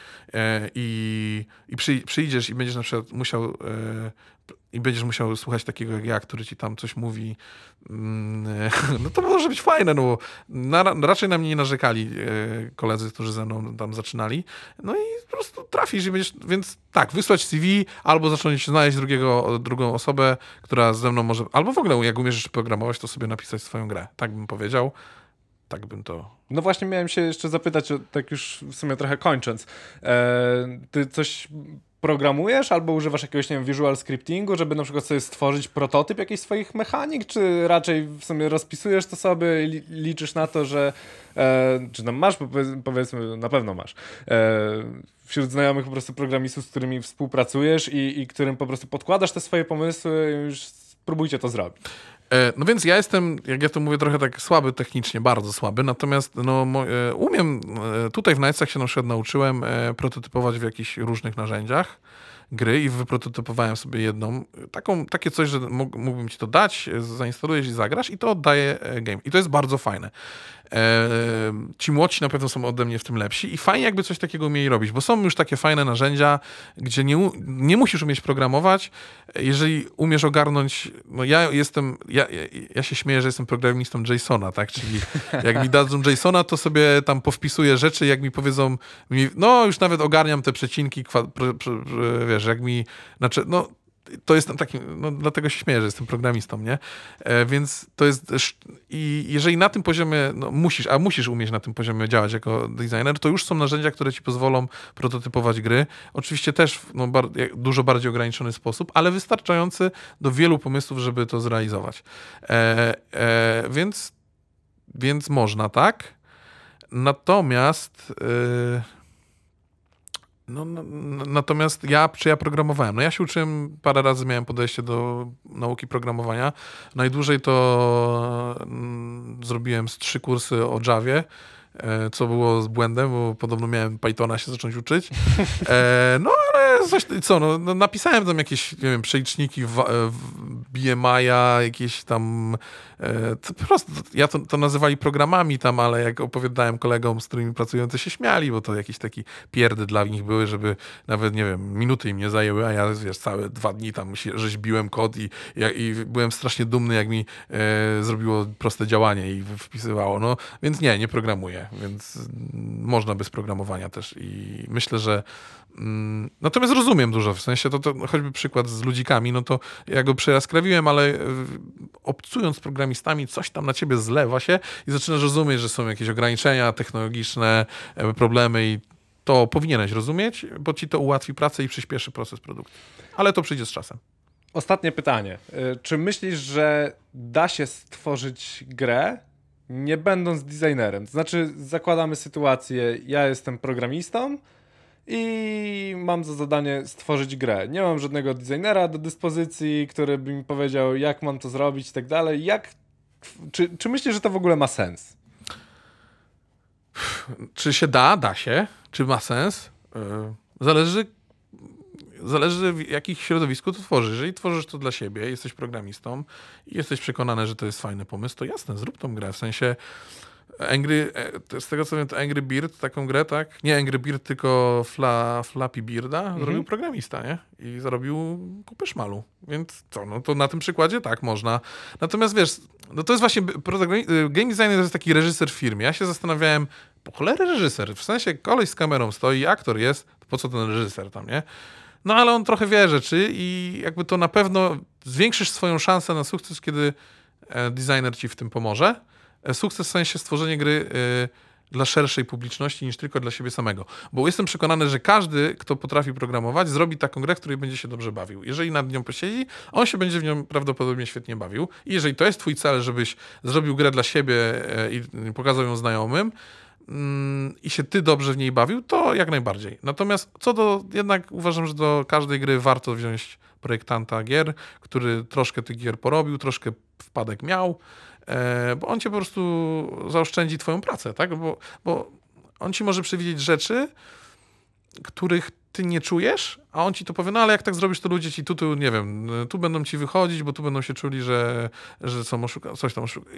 i, i przy, przyjdziesz i będziesz na przykład musiał i będziesz musiał słuchać takiego jak ja, który ci tam coś mówi, mm, no to może być fajne, no na, raczej na mnie nie narzekali y, koledzy, którzy ze mną tam zaczynali. No i po prostu trafisz i będziesz, więc tak, wysłać CV albo zacząć znaleźć drugiego, drugą osobę, która ze mną może, albo w ogóle jak umiesz programować, to sobie napisać swoją grę. Tak bym powiedział. Tak bym to. No właśnie miałem się jeszcze zapytać, tak już w sumie trochę kończąc. E, ty coś programujesz albo używasz jakiegoś, nie wiem, visual scriptingu, żeby na przykład sobie stworzyć prototyp jakichś swoich mechanik, czy raczej w sumie rozpisujesz to sobie i liczysz na to, że e, czy tam masz, powiedzmy, na pewno masz, e, wśród znajomych po prostu programistów, z którymi współpracujesz i, i którym po prostu podkładasz te swoje pomysły już spróbujcie to zrobić. E, no więc ja jestem, jak ja to mówię, trochę tak słaby technicznie, bardzo słaby, natomiast no, e, umiem, e, tutaj w Nightsach się na przykład nauczyłem prototypować w jakichś różnych narzędziach gry i wyprototypowałem sobie jedną, taką, takie coś, że mógłbym ci to dać, zainstalujesz i zagrasz i to oddaje game. I to jest bardzo fajne. Ci młodsi na pewno są ode mnie w tym lepsi i fajnie jakby coś takiego umieli robić, bo są już takie fajne narzędzia, gdzie nie, nie musisz umieć programować, jeżeli umiesz ogarnąć, no ja jestem, ja, ja się śmieję, że jestem programistą JSONa, tak, czyli jak mi dadzą JSONa, to sobie tam powpisuję rzeczy, jak mi powiedzą, no już nawet ogarniam te przecinki, wiesz, jak mi, znaczy, no to jestem takim, no dlatego się śmieję, że jestem programistą, nie? E, więc to jest, i jeżeli na tym poziomie, no musisz, a musisz umieć na tym poziomie działać jako designer, to już są narzędzia, które ci pozwolą prototypować gry. Oczywiście też w no, bar dużo bardziej ograniczony sposób, ale wystarczający do wielu pomysłów, żeby to zrealizować. E, e, więc, więc można, tak? Natomiast... Yy, no, no, natomiast ja, czy ja programowałem? No ja się uczyłem, parę razy miałem podejście do nauki programowania. Najdłużej to mm, zrobiłem z trzy kursy o Javie, e, co było z błędem, bo podobno miałem Pythona się zacząć uczyć. E, no ale coś, co, no, no, napisałem tam jakieś, nie wiem, przeliczniki w, w BMI-a, jakieś tam E, to po prostu, ja to, to nazywali programami tam, ale jak opowiadałem kolegom, z którymi pracują, to się śmiali, bo to jakieś takie pierdy dla nich były, żeby nawet, nie wiem, minuty im nie zajęły, a ja, wiesz, całe dwa dni tam rzeźbiłem kod i, i, i byłem strasznie dumny, jak mi e, zrobiło proste działanie i wpisywało. No, więc nie, nie programuję, więc można bez programowania też i myślę, że mm, Natomiast rozumiem dużo, w sensie to, to choćby przykład z ludzikami, no to ja go przejaskrawiłem, ale e, obcując programistami, coś tam na ciebie zlewa się i zaczynasz rozumieć, że są jakieś ograniczenia technologiczne, e, problemy i to powinieneś rozumieć, bo ci to ułatwi pracę i przyspieszy proces produkcji. Ale to przyjdzie z czasem. Ostatnie pytanie. E, czy myślisz, że da się stworzyć grę, nie będąc designerem? Znaczy, zakładamy sytuację, ja jestem programistą i mam za zadanie stworzyć grę. Nie mam żadnego designera do dyspozycji, który by mi powiedział, jak mam to zrobić i tak dalej. Jak, czy, czy myślisz, że to w ogóle ma sens? Czy się da? Da się. Czy ma sens? Yy, Zależy, zależy w jakich środowisku to tworzysz. Jeżeli tworzysz to dla siebie, jesteś programistą i jesteś przekonany, że to jest fajny pomysł, to jasne, zrób tą grę. W sensie Angry, e, z tego co wiem, to Angry Beard, taką grę, tak? Nie Angry Beard, tylko Fla, Flappy Bearda zrobił programista, nie? I zarobił kupę szmalu. Więc co, no to na tym przykładzie tak można. Natomiast wiesz, no to jest właśnie, y, game designer to jest taki reżyser w firmie. Ja się zastanawiałem, po cholerę reżyser? W sensie koleś z kamerą stoi, aktor jest, po co ten reżyser tam, nie? No ale on trochę wie rzeczy i jakby to na pewno zwiększysz swoją szansę na sukces, kiedy e, designer ci w tym pomoże. E, Sukces w sensie stworzenie gry e, dla szerszej publiczności niż tylko dla siebie samego. Bo jestem przekonany, że każdy, kto potrafi programować, zrobi taką grę, w której będzie się dobrze bawił. Jeżeli nad nią posiedzi, on się będzie w nią prawdopodobnie świetnie bawił. I jeżeli to jest twój cel, żebyś zrobił grę dla siebie e, i pokazał ją znajomym, mm, i się ty dobrze w niej bawił, to jak najbardziej. Natomiast co do, jednak uważam, że do każdej gry warto wziąć projektanta gier, który troszkę tych gier porobił, troszkę wpadek miał, bo on cię po prostu zaoszczędzi twoją pracę, tak? Bo, bo on ci może przewidzieć rzeczy, których ty nie czujesz, a on ci to powie, no ale jak tak zrobisz, to ludzie ci tu, tu nie wiem, tu będą ci wychodzić, bo tu będą się czuli, że, że są oszuka, coś tam oszuka.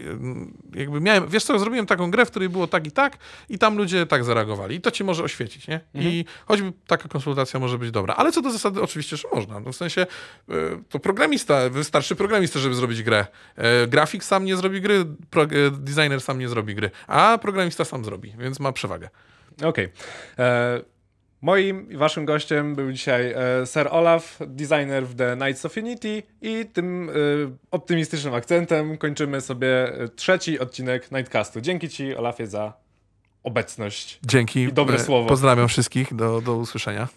Jakby miałem, wiesz co, zrobiłem taką grę, w której było tak i tak i tam ludzie tak zareagowali i to ci może oświecić, nie? I choćby taka konsultacja może być dobra. Ale co do zasady oczywiście, że można. No w sensie y, to programista, wystarczy programista, żeby zrobić grę. E, Grafik sam nie zrobi gry, pro, e, designer sam nie zrobi gry, a programista sam zrobi, więc ma przewagę. Okej. E, Moim i waszym gościem był dzisiaj e, Sir Olaf, designer w The Knights of Unity i tym e, optymistycznym akcentem kończymy sobie e, trzeci odcinek Nightcastu. Dzięki ci, Olafie, za obecność. Dzięki. I dobre słowo. Pozdrawiam wszystkich. Do, do usłyszenia.